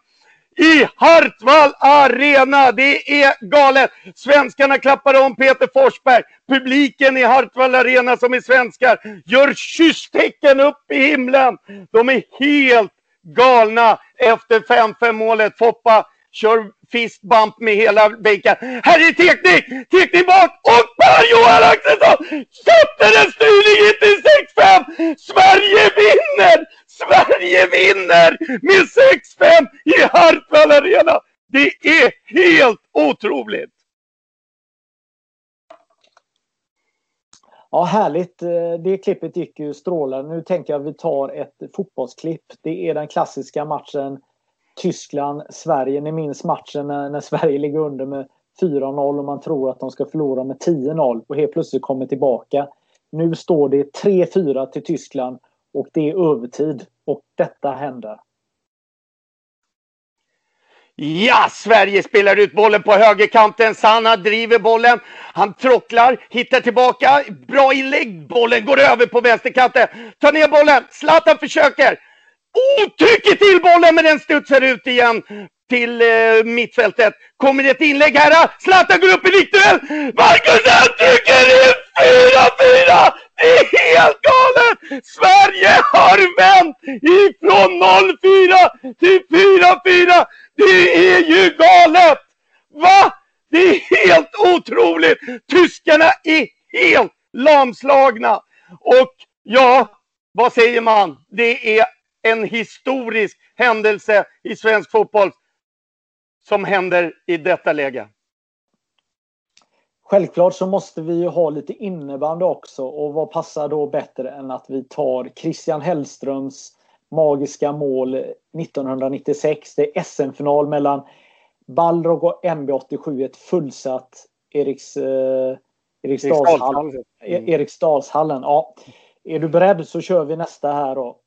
i Hartwall Arena. Det är galet. Svenskarna klappar om Peter Forsberg. Publiken i Hartwall Arena som är svenskar gör kysstecken upp i himlen. De är helt galna efter 5-5 målet. Foppa kör fistbump med hela bänken. Här är teknik! Teknik bak och Per-Johan Axelsson sätter en styrning in till 6-5! Sverige vinner! Sverige vinner med 6-5 i Hartwall Arena! Det är helt otroligt! Ja, härligt. Eh, det klippet gick ju strålande. Nu tänker jag att vi tar ett fotbollsklipp. Det är den klassiska matchen Tyskland-Sverige. Ni minns matchen när, när Sverige ligger under med 4-0 och man tror att de ska förlora med 10-0 och helt plötsligt kommer tillbaka. Nu står det 3-4 till Tyskland och det är övertid. Och detta händer. Ja, Sverige spelar ut bollen på högerkanten. Sanna driver bollen. Han trocklar, hittar tillbaka. Bra inlägg. Bollen går över på vänsterkanten. Tar ner bollen. Zlatan försöker. Oh, trycker till bollen men den studsar ut igen till eh, mittfältet. Kommer det ett inlägg här? Zlatan går upp i nickduell. Marcus trycker in 4-4! Det är helt galet! Sverige har vänt ifrån 0-4 till 4-4! Det är ju galet! Va? Det är helt otroligt! Tyskarna är helt lamslagna. Och ja, vad säger man? Det är en historisk händelse i svensk fotboll som händer i detta läge. Självklart så måste vi ju ha lite innebandy också och vad passar då bättre än att vi tar Christian Hellströms magiska mål 1996. Det är SM-final mellan Balrog och MB87, ett fullsatt Eriks, eh, Eriksdalshall, mm. Eriksdalshallen. Ja. Är du beredd så kör vi nästa här då.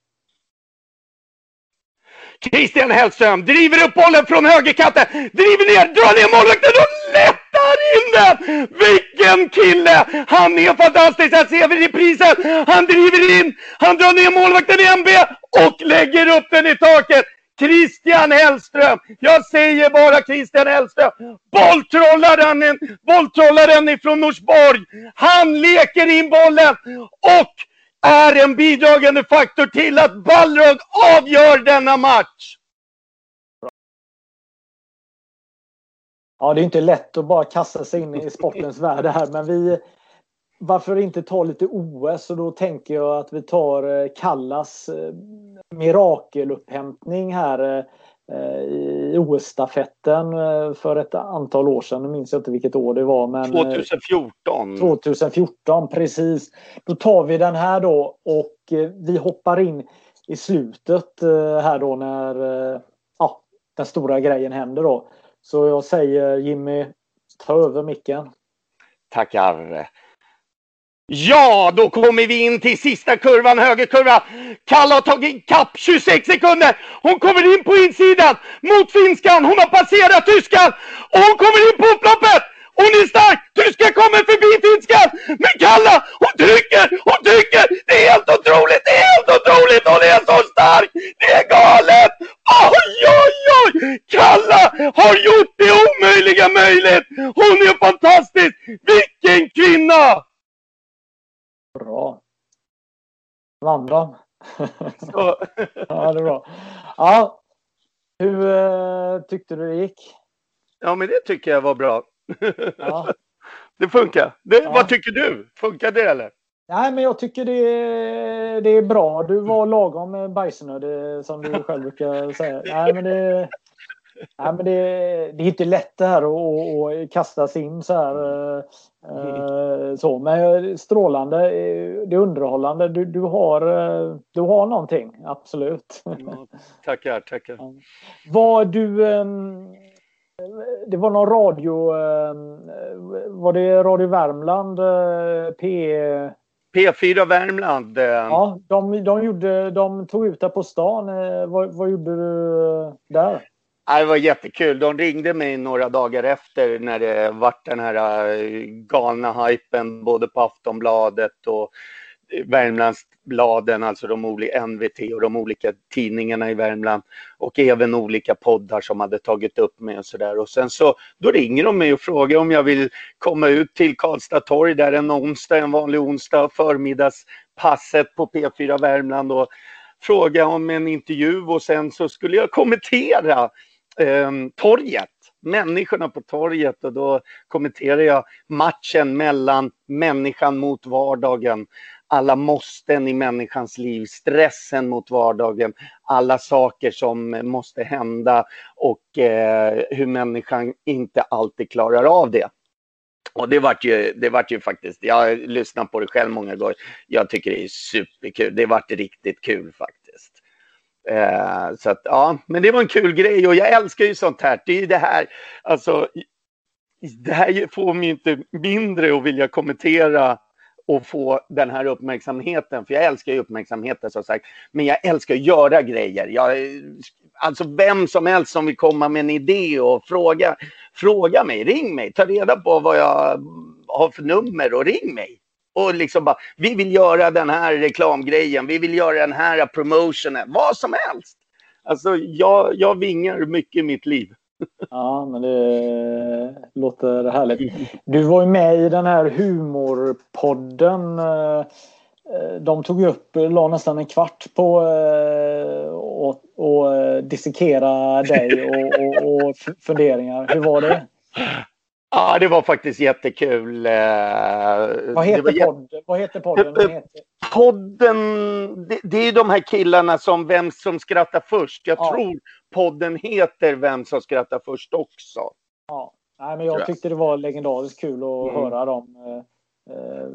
Christian Hellström driver upp bollen från högerkanten, driver ner, drar ner målvakten och lättar där inne! Vilken kille! Han är fantastisk, här ser vi reprisen. Han driver in, han drar ner målvakten i MB och lägger upp den i taket. Christian Hellström! Jag säger bara Christian Hellström! Bolltrollaren, bolltrollaren ifrån Norsborg! Han leker in bollen och är en bidragande faktor till att Balrog avgör denna match. Ja, det är inte lätt att bara kasta sig in i sportens värld här, men vi... Varför inte ta lite OS? Och då tänker jag att vi tar eh, Kallas eh, mirakelupphämtning här Eh, i OS-stafetten för ett antal år sedan. Nu minns jag inte vilket år det var. Men 2014. 2014, precis. Då tar vi den här då och vi hoppar in i slutet här då när ja, den stora grejen händer då. Så jag säger Jimmy, ta över micken. Tackar. Ja, då kommer vi in till sista kurvan, högerkurva. Kalla har tagit kapp 26 sekunder. Hon kommer in på insidan mot finskan. Hon har passerat tyskan och hon kommer in på upploppet. Hon är stark! Tyskan kommer förbi finskan! Men Kalla, hon trycker, hon trycker! Det är helt otroligt, det är helt otroligt! Hon är så stark! Det är galet! Oj, oj, oj! Kalla har gjort det omöjliga möjligt! Hon är fantastisk! Vilken kvinna! Bra. Vann de? ja, det är bra. Ja, hur eh, tyckte du det gick? Ja, men det tycker jag var bra. Ja. Det funkar. Det, ja. Vad tycker du? Funkar det eller? Nej, men jag tycker det, det är bra. Du var lagom bajsnödig som du själv brukar säga. Nej, men det, Nej, men det, det är inte lätt det här att, kastas in så här. Mm. Så, men strålande, det är underhållande. Du, du, har, du har någonting, absolut. Ja, tackar, tackar. Var du... Det var någon radio... Var det Radio Värmland? P... P4 Värmland. Ja, de, de, gjorde, de tog ut det på stan. Vad, vad gjorde du där? Det var jättekul. De ringde mig några dagar efter när det vart den här galna hypen både på Aftonbladet och bladen, alltså de olika NVT och de olika tidningarna i Värmland och även olika poddar som hade tagit upp mig och sådär. Och sen så då ringer de mig och frågar om jag vill komma ut till Karlstad torg där en onsdag, en vanlig onsdag, förmiddagspasset på P4 Värmland och fråga om en intervju och sen så skulle jag kommentera eh, torget, människorna på torget och då kommenterar jag matchen mellan människan mot vardagen. Alla måsten i människans liv, stressen mot vardagen, alla saker som måste hända och eh, hur människan inte alltid klarar av det. Och det vart ju, det vart ju faktiskt, jag har lyssnat på det själv många gånger. Jag tycker det är superkul. Det vart riktigt kul faktiskt. Eh, så att, ja, men det var en kul grej och jag älskar ju sånt här. Det är ju det här, alltså, det här får mig inte mindre att vilja kommentera och få den här uppmärksamheten. För jag älskar ju uppmärksamheten som sagt. Men jag älskar att göra grejer. Jag, alltså vem som helst som vill komma med en idé och fråga, fråga mig, ring mig, ta reda på vad jag har för nummer och ring mig och liksom bara, vi vill göra den här reklamgrejen, vi vill göra den här promotionen, vad som helst. Alltså jag, jag vingar mycket i mitt liv. Ja, men det låter härligt. Du var ju med i den här humorpodden. Eh, de tog upp, la nästan en kvart på eh, att och dissekera dig och, och, och funderingar. Hur var det? Ja, det var faktiskt jättekul. Eh, vad heter, jät... podd? Vad heter podden? Vad heter? Podden, det, det, är de här killarna som Vem som skrattar först. Jag ja. tror podden heter Vem som skrattar först också. Ja, Nej, men jag tyckte det var legendariskt kul att mm. höra dem eh, eh,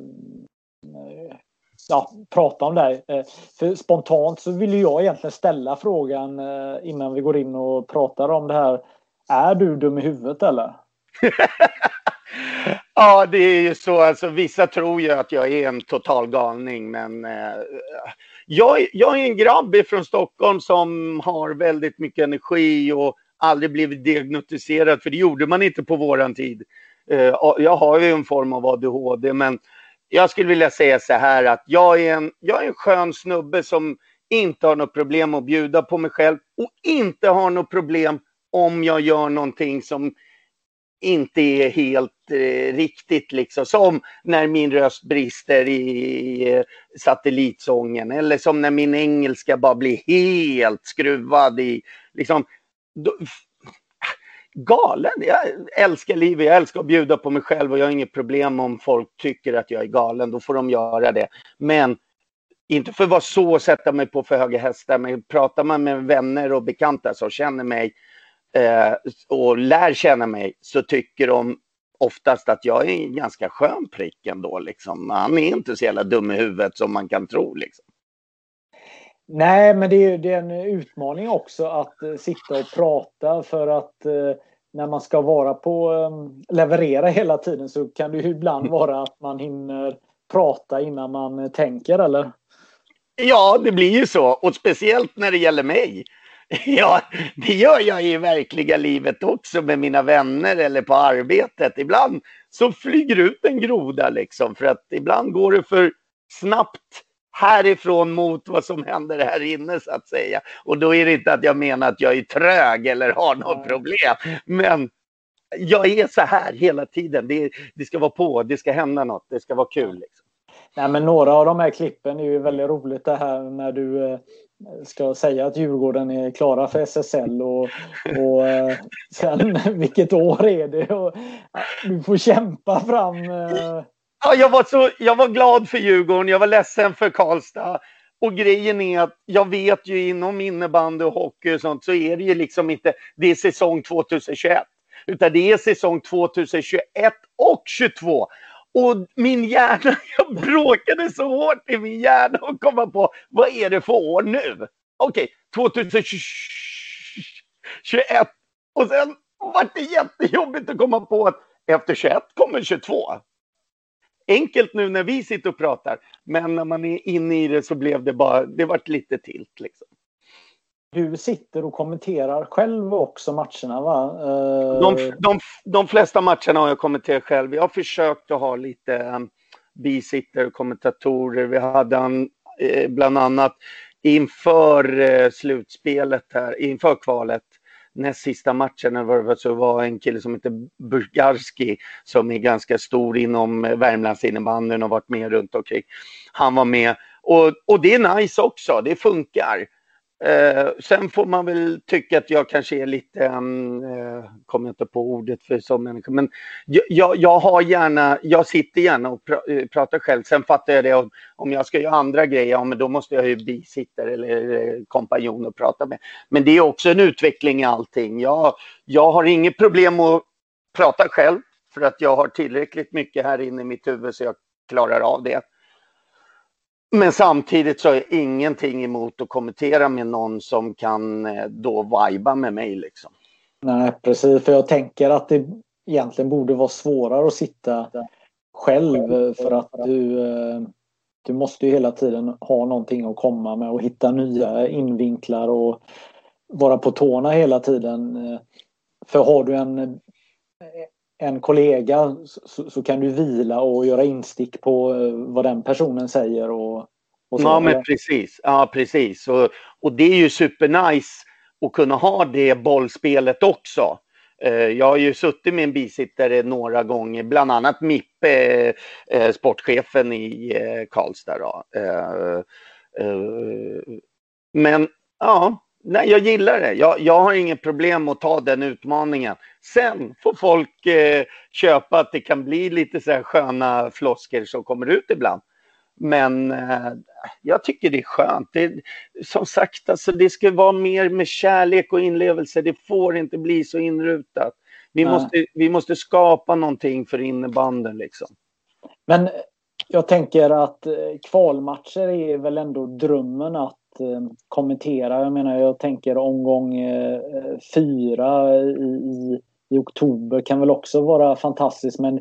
ja, prata om det. Eh, för spontant så vill jag egentligen ställa frågan eh, innan vi går in och pratar om det här. Är du dum i huvudet eller? ja, det är ju så. Alltså, vissa tror ju att jag är en total galning, men eh, jag, jag är en grabb från Stockholm som har väldigt mycket energi och aldrig blivit diagnostiserad, för det gjorde man inte på våran tid. Eh, jag har ju en form av ADHD, men jag skulle vilja säga så här att jag är en, jag är en skön snubbe som inte har något problem att bjuda på mig själv och inte har något problem om jag gör någonting som inte är helt eh, riktigt liksom. Som när min röst brister i i eh, satellitsången eller som när min engelska bara blir helt skruvad i liksom. Då, galen. Jag älskar livet, jag älskar att bjuda på mig själv och jag har inget problem om folk tycker att jag är galen. Då får de göra det. Men inte för att vara så sätta mig på för höga hästar, men pratar man med vänner och bekanta som känner mig eh, och lär känna mig så tycker de oftast att jag är en ganska skön prick ändå. Liksom. Han är inte så jävla dum i huvudet som man kan tro. Liksom. Nej, men det är, det är en utmaning också att uh, sitta och prata för att uh, när man ska vara på um, leverera hela tiden så kan det ibland vara att man hinner prata innan man tänker, eller? Ja, det blir ju så. Och speciellt när det gäller mig. Ja, det gör jag i verkliga livet också med mina vänner eller på arbetet. Ibland så flyger ut en groda liksom för att ibland går det för snabbt härifrån mot vad som händer här inne så att säga. Och då är det inte att jag menar att jag är trög eller har något problem. Men jag är så här hela tiden. Det, det ska vara på, det ska hända något, det ska vara kul. Liksom. Nej, men några av de här klippen är ju väldigt roligt det här när du eh, ska säga att Djurgården är klara för SSL och, och eh, sen vilket år är det? Och, eh, du får kämpa fram. Eh. Ja, jag, var så, jag var glad för Djurgården, jag var ledsen för Karlstad Och grejen är att jag vet ju inom innebandy och hockey och sånt så är det ju liksom inte, det är säsong 2021. Utan det är säsong 2021 och 22. Och min hjärna, jag bråkade så hårt i min hjärna att komma på vad är det för år nu? Okej, okay, 2021. Och sen var det jättejobbigt att komma på att efter 21 kommer 22 enkelt nu när vi sitter och pratar, men när man är inne i det så blev det bara, det vart lite tilt liksom. Du sitter och kommenterar själv också matcherna va? Eh, de, de, de flesta matcherna har jag kommenterat själv. Jag har försökt att ha lite ehm, bisitter och kommentatorer. Vi hade en, eh, bland annat inför eh, slutspelet här, inför kvalet näst sista matchen var så var en kille som heter Burgarski som är ganska stor inom Värmlandsinnebandyn och varit med runt omkring. Han var med och, och det är nice också, det funkar. Eh, sen får man väl tycka att jag kanske är lite, um, eh, kommer inte på ordet för som människa, men jag, jag har gärna, jag sitter gärna och pr eh, pratar själv. Sen fattar jag det om, om jag ska göra andra grejer, ja men då måste jag ju bisittare eller kompanjon att prata med. Men det är också en utveckling i allting. Jag, jag har inget problem att prata själv för att jag har tillräckligt mycket här inne i mitt huvud så jag klarar av det. Men samtidigt så är ingenting emot att kommentera med någon som kan eh, då viba med mig liksom. Nej precis, för jag tänker att det egentligen borde vara svårare att sitta själv eh, för att du, eh, du måste ju hela tiden ha någonting att komma med och hitta nya invinklar och vara på tårna hela tiden. För har du en, en kollega så, så, kan du vila och göra instick på eh, vad den personen säger. Och, och så, ja, men precis. Ja, precis. Och, och det är ju supernice att kunna ha det bollspelet också. Eh, jag har ju suttit med en bisittare några gånger, bland annat Mippe, eh, sportchefen i Karlstad. Men ja, nej, jag gillar det. Jag, jag har inget problem att ta den utmaningen. Sen får folk eh, köpa att det kan bli lite så här sköna flosker som kommer ut ibland. Men eh, jag tycker det är skönt. Det, som sagt, alltså, det ska vara mer med kärlek och inlevelse. Det får inte bli så inrutat. Vi, måste, vi måste skapa någonting för innebanden liksom. Men jag tänker att eh, kvalmatcher är väl ändå drömmen att kommentera. Jag menar, jag tänker omgång eh, fyra i, i, oktober kan väl också vara fantastiskt men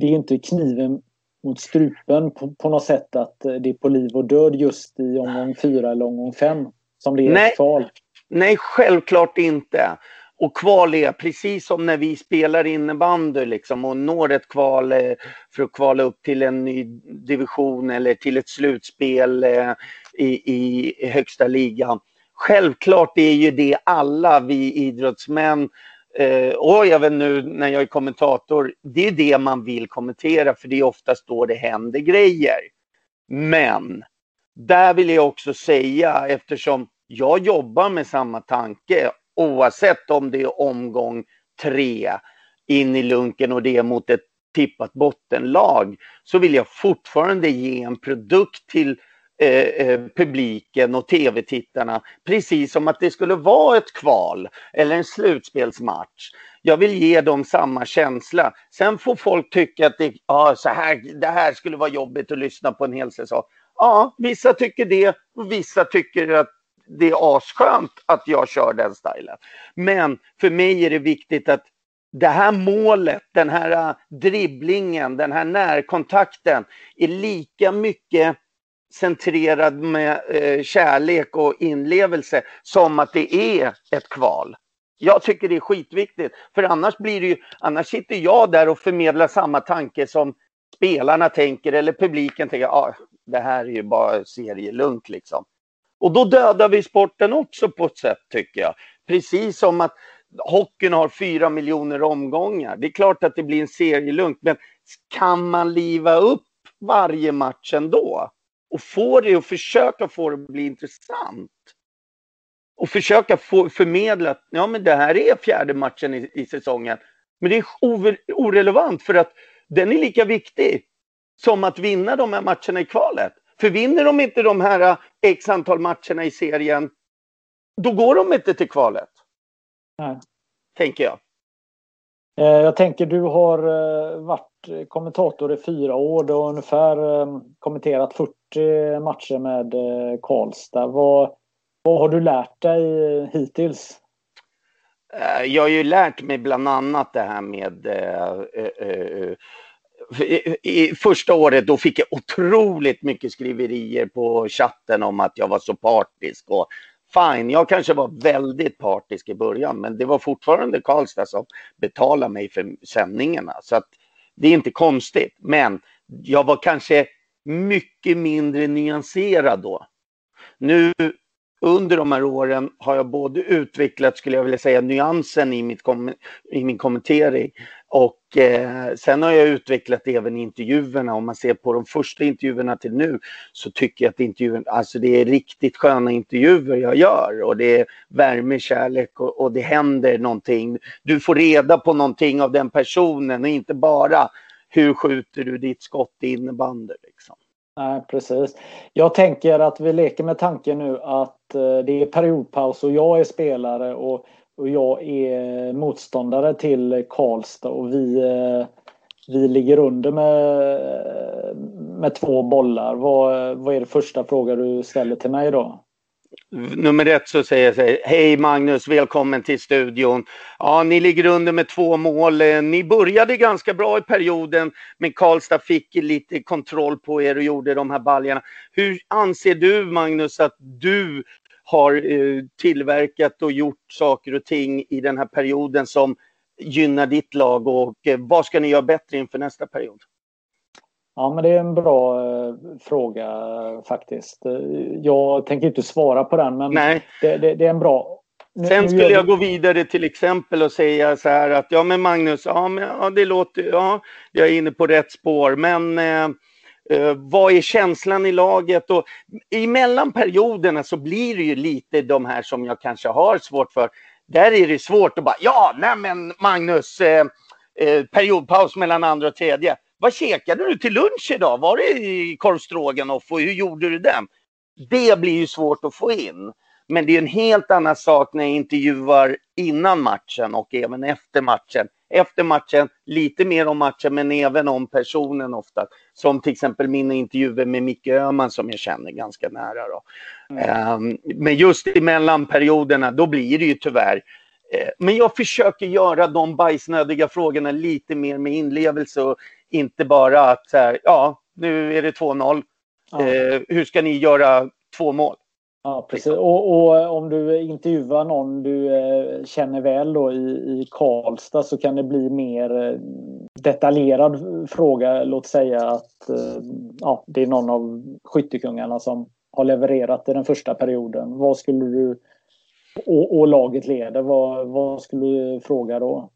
det är inte kniven mot strupen på, på något sätt att det är på liv och död just i omgång fyra eller omgång fem som det är Nej. kval. Nej, självklart inte. Och kval är precis som när vi spelar innebandy liksom och når ett kval eh, för att kvala upp till en ny division eller till ett slutspel eh, i, i högsta ligan. Självklart är ju det alla vi idrottsmän eh, och även nu när jag är kommentator, det är det man vill kommentera för det är oftast då det händer grejer. Men där vill jag också säga eftersom jag jobbar med samma tanke oavsett om det är omgång tre in i lunken och det är mot ett tippat bottenlag så vill jag fortfarande ge en produkt till Eh, eh, publiken och tv-tittarna precis som att det skulle vara ett kval eller en slutspelsmatch. Jag vill ge dem samma känsla. Sen får folk tycka att det, ah, så här, det här skulle vara jobbigt att lyssna på en hel säsong. Ja, vissa tycker det och vissa tycker att det är asskönt att jag kör den stilen. Men för mig är det viktigt att det här målet, den här äh, dribblingen, den här närkontakten är lika mycket centrerad med eh, kärlek och inlevelse som att det är ett kval. Jag tycker det är skitviktigt, för annars blir det ju, annars sitter jag där och förmedlar samma tanke som spelarna tänker eller publiken tänker, ah, det här är ju bara serielugnt liksom. Och då dödar vi sporten också på ett sätt tycker jag. Precis som att hockeyn har fyra miljoner omgångar. Det är klart att det blir en serielunk, men kan man liva upp varje match ändå? Och få det och försöka få det att bli intressant. Och försöka få, förmedla att ja, men det här är fjärde matchen i, i säsongen. Men det är orelevant för att den är lika viktig som att vinna de här matcherna i kvalet. För vinner de inte de här eh, x antal matcherna i serien, då går de inte till kvalet. Nej. Tänker jag. Eh, jag tänker du har eh, varit kommentator i fyra år. Du har ungefär eh, kommenterat 40 matcher med Karlstad. Vad, vad har du lärt dig hittills? Jag har ju lärt mig bland annat det här med i första året då fick jag otroligt mycket skriverier på chatten om att jag var så partisk. Och fine, jag kanske var väldigt partisk i början, men det var fortfarande Karlstad som betalade mig för sändningarna. Så att det är inte konstigt. Men jag var kanske mycket mindre nyanserad då. Nu under de här åren har jag både utvecklat, skulle jag vilja säga, nyansen i, mitt kom i min kommentering och eh, sen har jag utvecklat även intervjuerna. Om man ser på de första intervjuerna till nu så tycker jag att intervjun, alltså det är riktigt sköna intervjuer jag gör och det är värme, kärlek och, och det händer någonting. Du får reda på någonting av den personen och inte bara hur skjuter du ditt skott i innebandy. Liksom. Nej, precis. Jag tänker att vi leker med tanken nu att eh, det är periodpaus och jag är spelare och, och jag är motståndare till Karlstad och vi, eh, vi ligger under med, med två bollar. Vad, vad är det första fråga du ställer till mig då? nummer ett så säger jag så här, hej Magnus, välkommen till studion. Ja, ni ligger under med två mål. Eh, ni började ganska bra i perioden, men Karlstad fick lite kontroll på er och gjorde de här baljarna. Hur anser du Magnus att du har eh, tillverkat och gjort saker och ting i den här perioden som gynnar ditt lag och eh, vad ska ni göra bättre inför nästa period? Ja, men det är en bra eh, fråga faktiskt. Jag tänker inte svara på den, men det, det, det, är en bra... Nu, Sen skulle jag gå vidare till exempel och säga så här att ja, men Magnus, ja, men, ja det låter, ja, jag är inne på rätt spår, men eh, eh vad är känslan i laget? Och I mellanperioderna så blir det ju lite de här som jag kanske har svårt för. Där är det svårt att bara, ja, nej men Magnus, eh, eh, periodpaus mellan andra och tredje. Vad käkade du till lunch idag? Var det korvstroganoff och hur gjorde du den? Det blir ju svårt att få in. Men det är en helt annan sak när jag intervjuar innan matchen och även efter matchen. Efter matchen, lite mer om matchen men även om personen ofta. Som till exempel mina intervjuer med Micke Öhman som jag känner ganska nära. Då. Mm. Um, men just i mellanperioderna, då blir det ju tyvärr uh, men jag försöker göra de bajsnödiga frågorna lite mer med inlevelse och inte bara att så här, ja, nu är det 2-0. Ja. Eh, hur ska ni göra två mål? Ja, precis. Och, och, om du intervjuar någon du eh, känner väl då i, i Karlstad så kan det bli mer eh, detaljerad fråga. Låt säga att eh, ja, det är någon av skyttekungarna som har levererat i den första perioden. Vad skulle du och, och laget leder, vad, vad skulle du fråga då?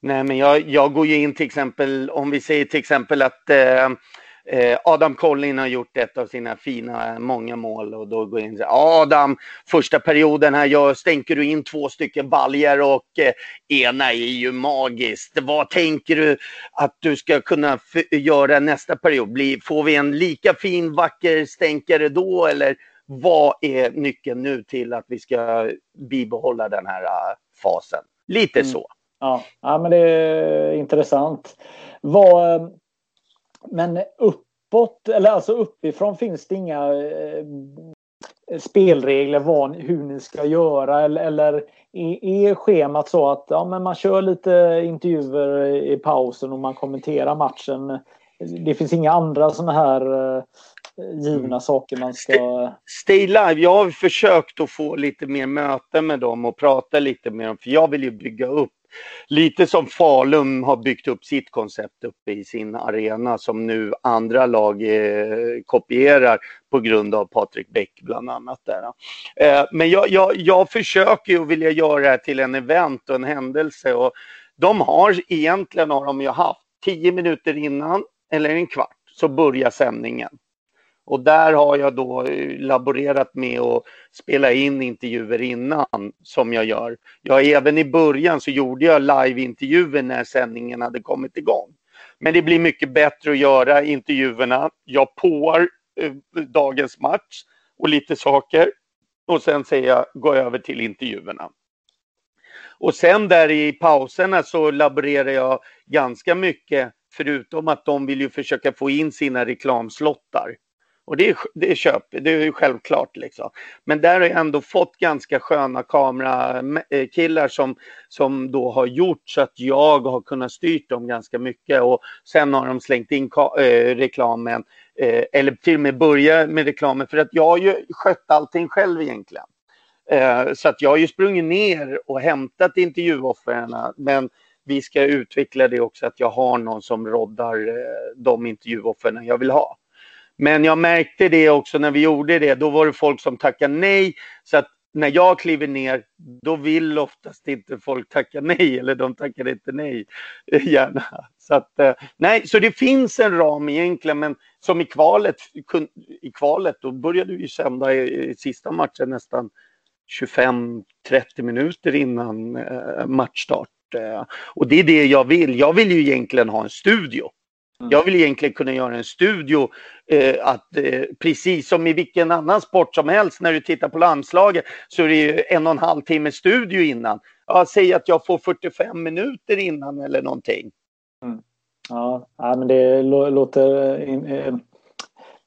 Nej, men jag, jag går ju in till exempel, om vi säger till exempel att eh, eh Adam Collin har gjort ett av sina fina många mål och då går jag in och säger Adam, första perioden här gör, stänker du in två stycken baljer och eh, ena är ju magiskt. Vad tänker du att du ska kunna göra nästa period? Blir, får vi en lika fin vacker stänkare då eller vad är nyckeln nu till att vi ska bibehålla den här uh, fasen? Lite mm. så. Ja, ja men det är intressant. Vad, men uppåt, eller alltså uppifrån finns det inga eh, spelregler vad, hur ni ska göra eller, eller är, schemat så att ja, men man kör lite intervjuer i pausen och man kommenterar matchen. Det finns inga andra sådana här eh, givna mm. saker man ska... Stay Live, jag har försökt att få lite mer möten med dem och prata lite med dem för jag vill ju bygga upp lite som Falun har byggt upp sitt koncept uppe i sin arena som nu andra lag eh, kopierar på grund av Patrik Bäck bland annat. Där. Eh, men jag, jag, jag försöker ju vilja göra det här till en event och en händelse och de har egentligen har de ju haft tio minuter innan eller en kvart så börjar sändningen. Och där har jag då eh, laborerat med att spela in intervjuer innan som jag gör. Ja, även i början så gjorde jag liveintervjuer när sändningen hade kommit igång. Men det blir mycket bättre att göra intervjuerna. Jag påar eh, dagens match och lite saker. Och sen säger jag, gå över till intervjuerna. Och sen där i pauserna så laborerar jag ganska mycket, förutom att de vill ju försöka få in sina reklamslottar. Och det är, det är köp, det är ju självklart liksom. Men där har jag ändå fått ganska sköna kamerakillar eh, som, som då har gjort så att jag har kunnat styrt dem ganska mycket och sen har de slängt in äh, reklamen äh, eller till och med börjat med reklamen för att jag har ju skött allting själv egentligen. Äh, så att jag har ju sprungit ner och hämtat intervjuoffren men vi ska utveckla det också att jag har någon som roddar de intervjuoffren jag vill ha. Men jag märkte det också när vi gjorde det. Då var det folk som tackade nej. Så att när jag kliver ner, då vill oftast inte folk tacka nej. Eller de tackar inte nej gärna. Så, att, eh, nej, så det finns en ram egentligen. Men som i kvalet, i kvalet då började vi sända i, i sista matchen nästan 25-30 minuter innan eh, matchstart. Eh. Och det är det jag vill. Jag vill ju egentligen ha en studio. Mm. Jag vill egentligen kunna göra en studio, eh, att, eh, precis som i vilken annan sport som helst, när du tittar på landslaget så är det ju en och en halv timme studio innan. Ja, säg att jag får 45 minuter innan eller någonting. Mm. Ja, men det låter, eh,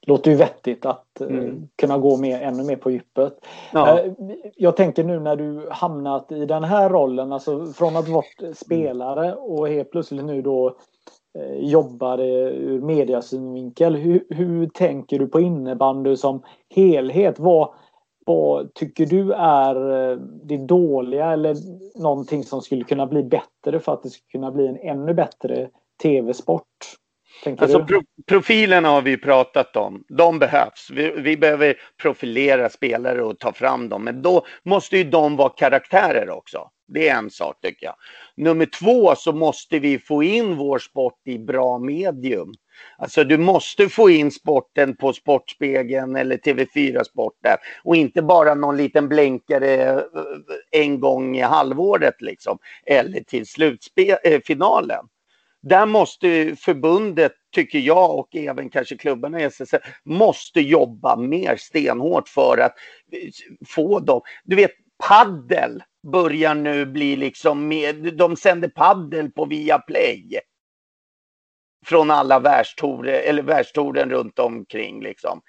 låter ju vettigt att eh, mm. kunna gå med, ännu mer på djupet. Ja. Jag tänker nu när du hamnat i den här rollen, alltså från att vara spelare och helt plötsligt nu då Eh, jobbar eh, ur mediasynvinkel. Hur, hur tänker du på innebandy som helhet? Vad, vad tycker du är eh, det dåliga eller någonting som skulle kunna bli bättre för att det skulle kunna bli en ännu bättre tv-sport? Alltså, pro profilerna har vi pratat om. De behövs. Vi, vi, behöver profilera spelare och ta fram dem. Men då måste ju de vara karaktärer också. Det är en sak tycker jag. Nummer två så måste vi få in vår sport i bra medium. Alltså du måste få in sporten på Sportspegeln eller TV4 Sport där. Och inte bara någon liten blänkare eh, en gång i halvåret liksom. Eller till slutfinalen. Där måste förbundet, tycker jag och även kanske klubbarna i SSL, måste jobba mer stenhårt för att få dem. Du vet, paddel börjar nu bli liksom med, de sänder paddel på Viaplay. Från alla världstourer, eller världstouren runt omkring liksom.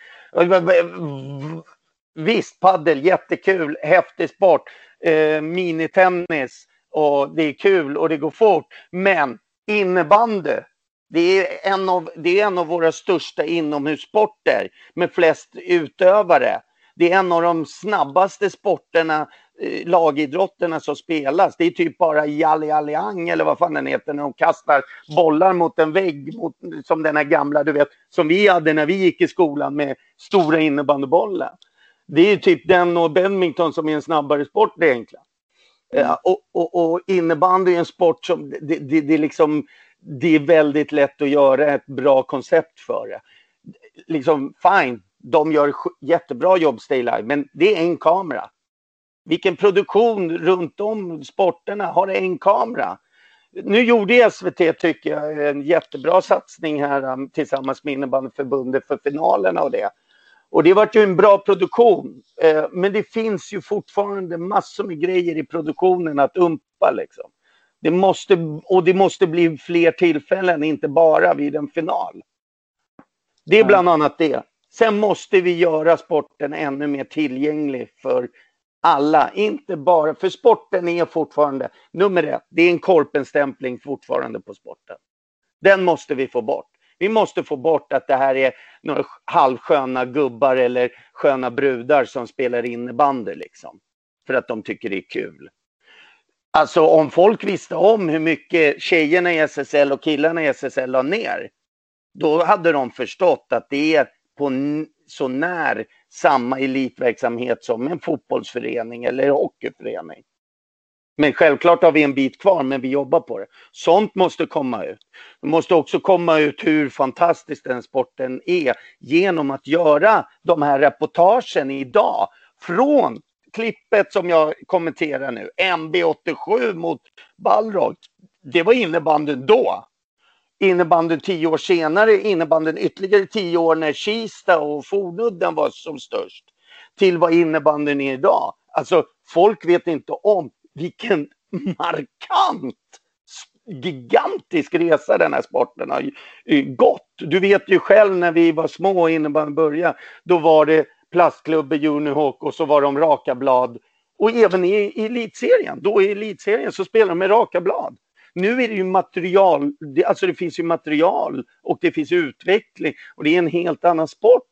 Visst, paddel, jättekul, häftig sport, eh, minitennis och det är kul och det går fort. Men innebandy, det är, en av, det är en av våra största inomhussporter med flest utövare. Det är en av de snabbaste sporterna eh, lagidrotterna som spelas. Det är typ bara Jali Aliang eller vad fan den heter när de kastar bollar mot en vägg mot, som den här gamla, du vet, som vi hade när vi gick i skolan med stora innebandybollen. Det är typ den och badminton som är en snabbare sport egentligen. Mm. Ja, och, och, och innebandy är en sport som det, det, det, liksom, det är väldigt lätt att göra ett bra koncept för det. Liksom fine, de gör jättebra jobb Stay Live, men det är en kamera. Vilken produktion runt om sporterna har en kamera. Nu gjorde SVT, tycker jag, en jättebra satsning här um, tillsammans med innebandyförbundet för finalerna och det. Och det vart ju en bra produktion. Eh, men det finns ju fortfarande massor med grejer i produktionen att umpa liksom. Det måste, och det måste bli fler tillfällen, inte bara vid en final. Det är bland annat det. Sen måste vi göra sporten ännu mer tillgänglig för alla, inte bara, för sporten är fortfarande, nummer ett, det är en korpenstämpling fortfarande på sporten. Den måste vi få bort. Vi måste få bort att det här är några halvsköna gubbar eller sköna brudar som spelar innebandy liksom. För att de tycker det är kul. Alltså om folk visste om hur mycket tjejerna i SSL och killarna i SSL la ner. Då hade de förstått att det är på så när samma elitverksamhet som en fotbollsförening eller hockeyförening. Men självklart har vi en bit kvar, men vi jobbar på det. Sånt måste komma ut. Det måste också komma ut hur fantastisk den sporten är genom att göra de här reportagen idag från klippet som jag kommenterar nu, MB87 mot Balrog. Det var innebandyn då. innebandyn tio år senare, innebandyn ytterligare tio år när Kista och Fornudden var som störst, till vad innebandyn är idag. Alltså, folk vet inte om vilken markant gigantisk resa den här sporten har gått. Du vet ju själv när vi var små och innebandyn började, då var det plastklubbor, Junihawk och så var de raka blad. Och även i, i elitserien, då i elitserien så spelar de med raka blad. Nu är det ju material, alltså det finns ju material och det finns utveckling och det är en helt annan sport.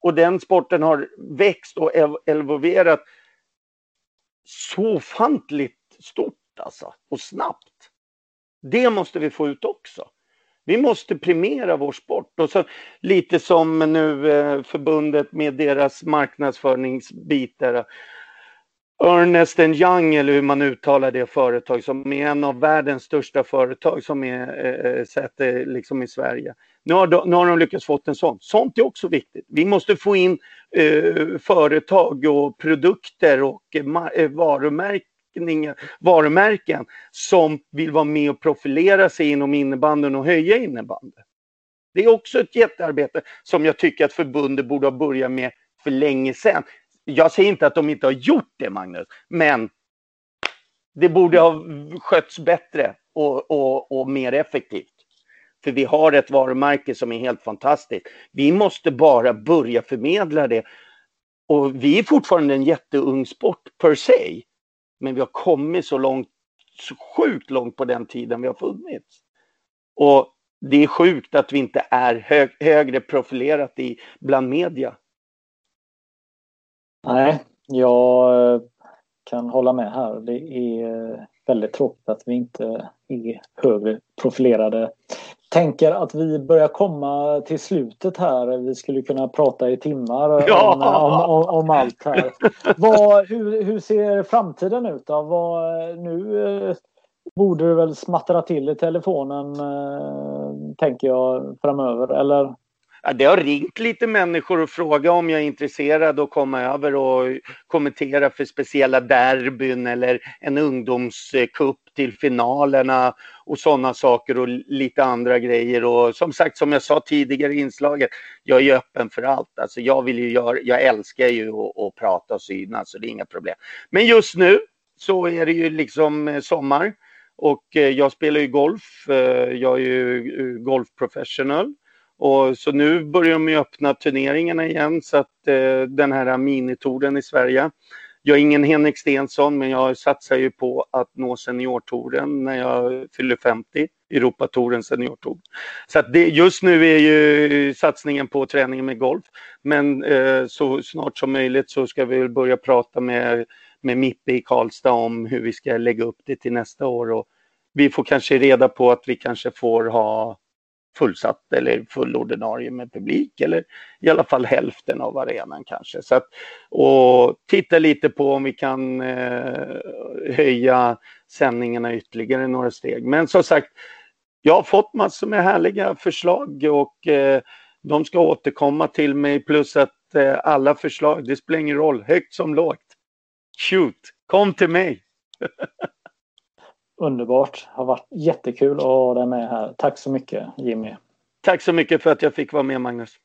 Och den sporten har växt och evolverat så ofantligt stort alltså och snabbt. Det måste vi få ut också. Vi måste primera vår sport. Och så lite som nu eh, förbundet med deras marknadsföringsbitar. Eh, Ernest Young, eller hur man uttalar det företag, som är en av världens största företag som är eh, eh säte liksom i Sverige. Nu har, de, nu har de lyckats få en sån. Sånt är också viktigt. Vi måste få in eh, företag och produkter och eh, eh varumärken varumärken som vill vara med och profilera sig inom innebanden och höja innebanden. Det är också ett jättearbete som jag tycker att förbundet borde ha börjat med för länge sedan. Jag säger inte att de inte har gjort det, Magnus, men det borde ha skötts bättre och, och, och mer effektivt. För vi har ett varumärke som är helt fantastiskt. Vi måste bara börja förmedla det. Och vi är fortfarande en jätteung sport per se. Men vi har kommit så långt, så sjukt långt på den tiden vi har funnits. Och det är sjukt att vi inte är hög, högre profilerat i, bland media. Nej, jag eh, kan hålla med här. Det är eh, väldigt tråkigt att vi inte är högre profilerade tänker att vi börjar komma till slutet här. Vi skulle kunna prata i timmar ja. om, om, om, allt här. Vad, hur, hur ser framtiden ut då? Vad, nu eh, borde du väl smattra till i telefonen eh, tänker jag framöver eller? Ja, det har ringt lite människor och frågat om jag är intresserad att komma över och kommentera för speciella derbyn eller en ungdomscup till finalerna och sådana saker och lite andra grejer. Och som sagt, som jag sa tidigare i inslaget, jag är öppen för allt. Alltså jag vill ju göra, jag älskar ju att, att prata och synas, så det är inga problem. Men just nu så är det ju liksom eh, sommar och eh, jag spelar ju golf. Eh, jag är ju golfprofessional. Och så nu börjar de ju öppna turneringarna igen så att eh, den här minitouren i Sverige. Jag är ingen Henrik Stensson men jag satsar ju på att nå seniortouren när jag fyller 50. Europatouren seniortour. Så att det, just nu är ju satsningen på träningen med golf. Men eh, så snart som möjligt så ska vi börja prata med, med Mippe i Karlstad om hur vi ska lägga upp det till nästa år. Och vi får kanske reda på att vi kanske får ha fullsatt eller full ordinarie med publik eller i alla fall hälften av arenan kanske. Så att, och titta lite på om vi kan eh, höja sändningarna ytterligare några steg. Men som sagt, jag har fått massor med härliga förslag och eh, de ska återkomma till mig plus att eh, alla förslag, det spelar ingen roll, högt som lågt. Shoot, kom till mig! Underbart. Det har varit jättekul att ha dig med här. Tack så mycket Jimmy. Tack så mycket för att jag fick vara med Magnus.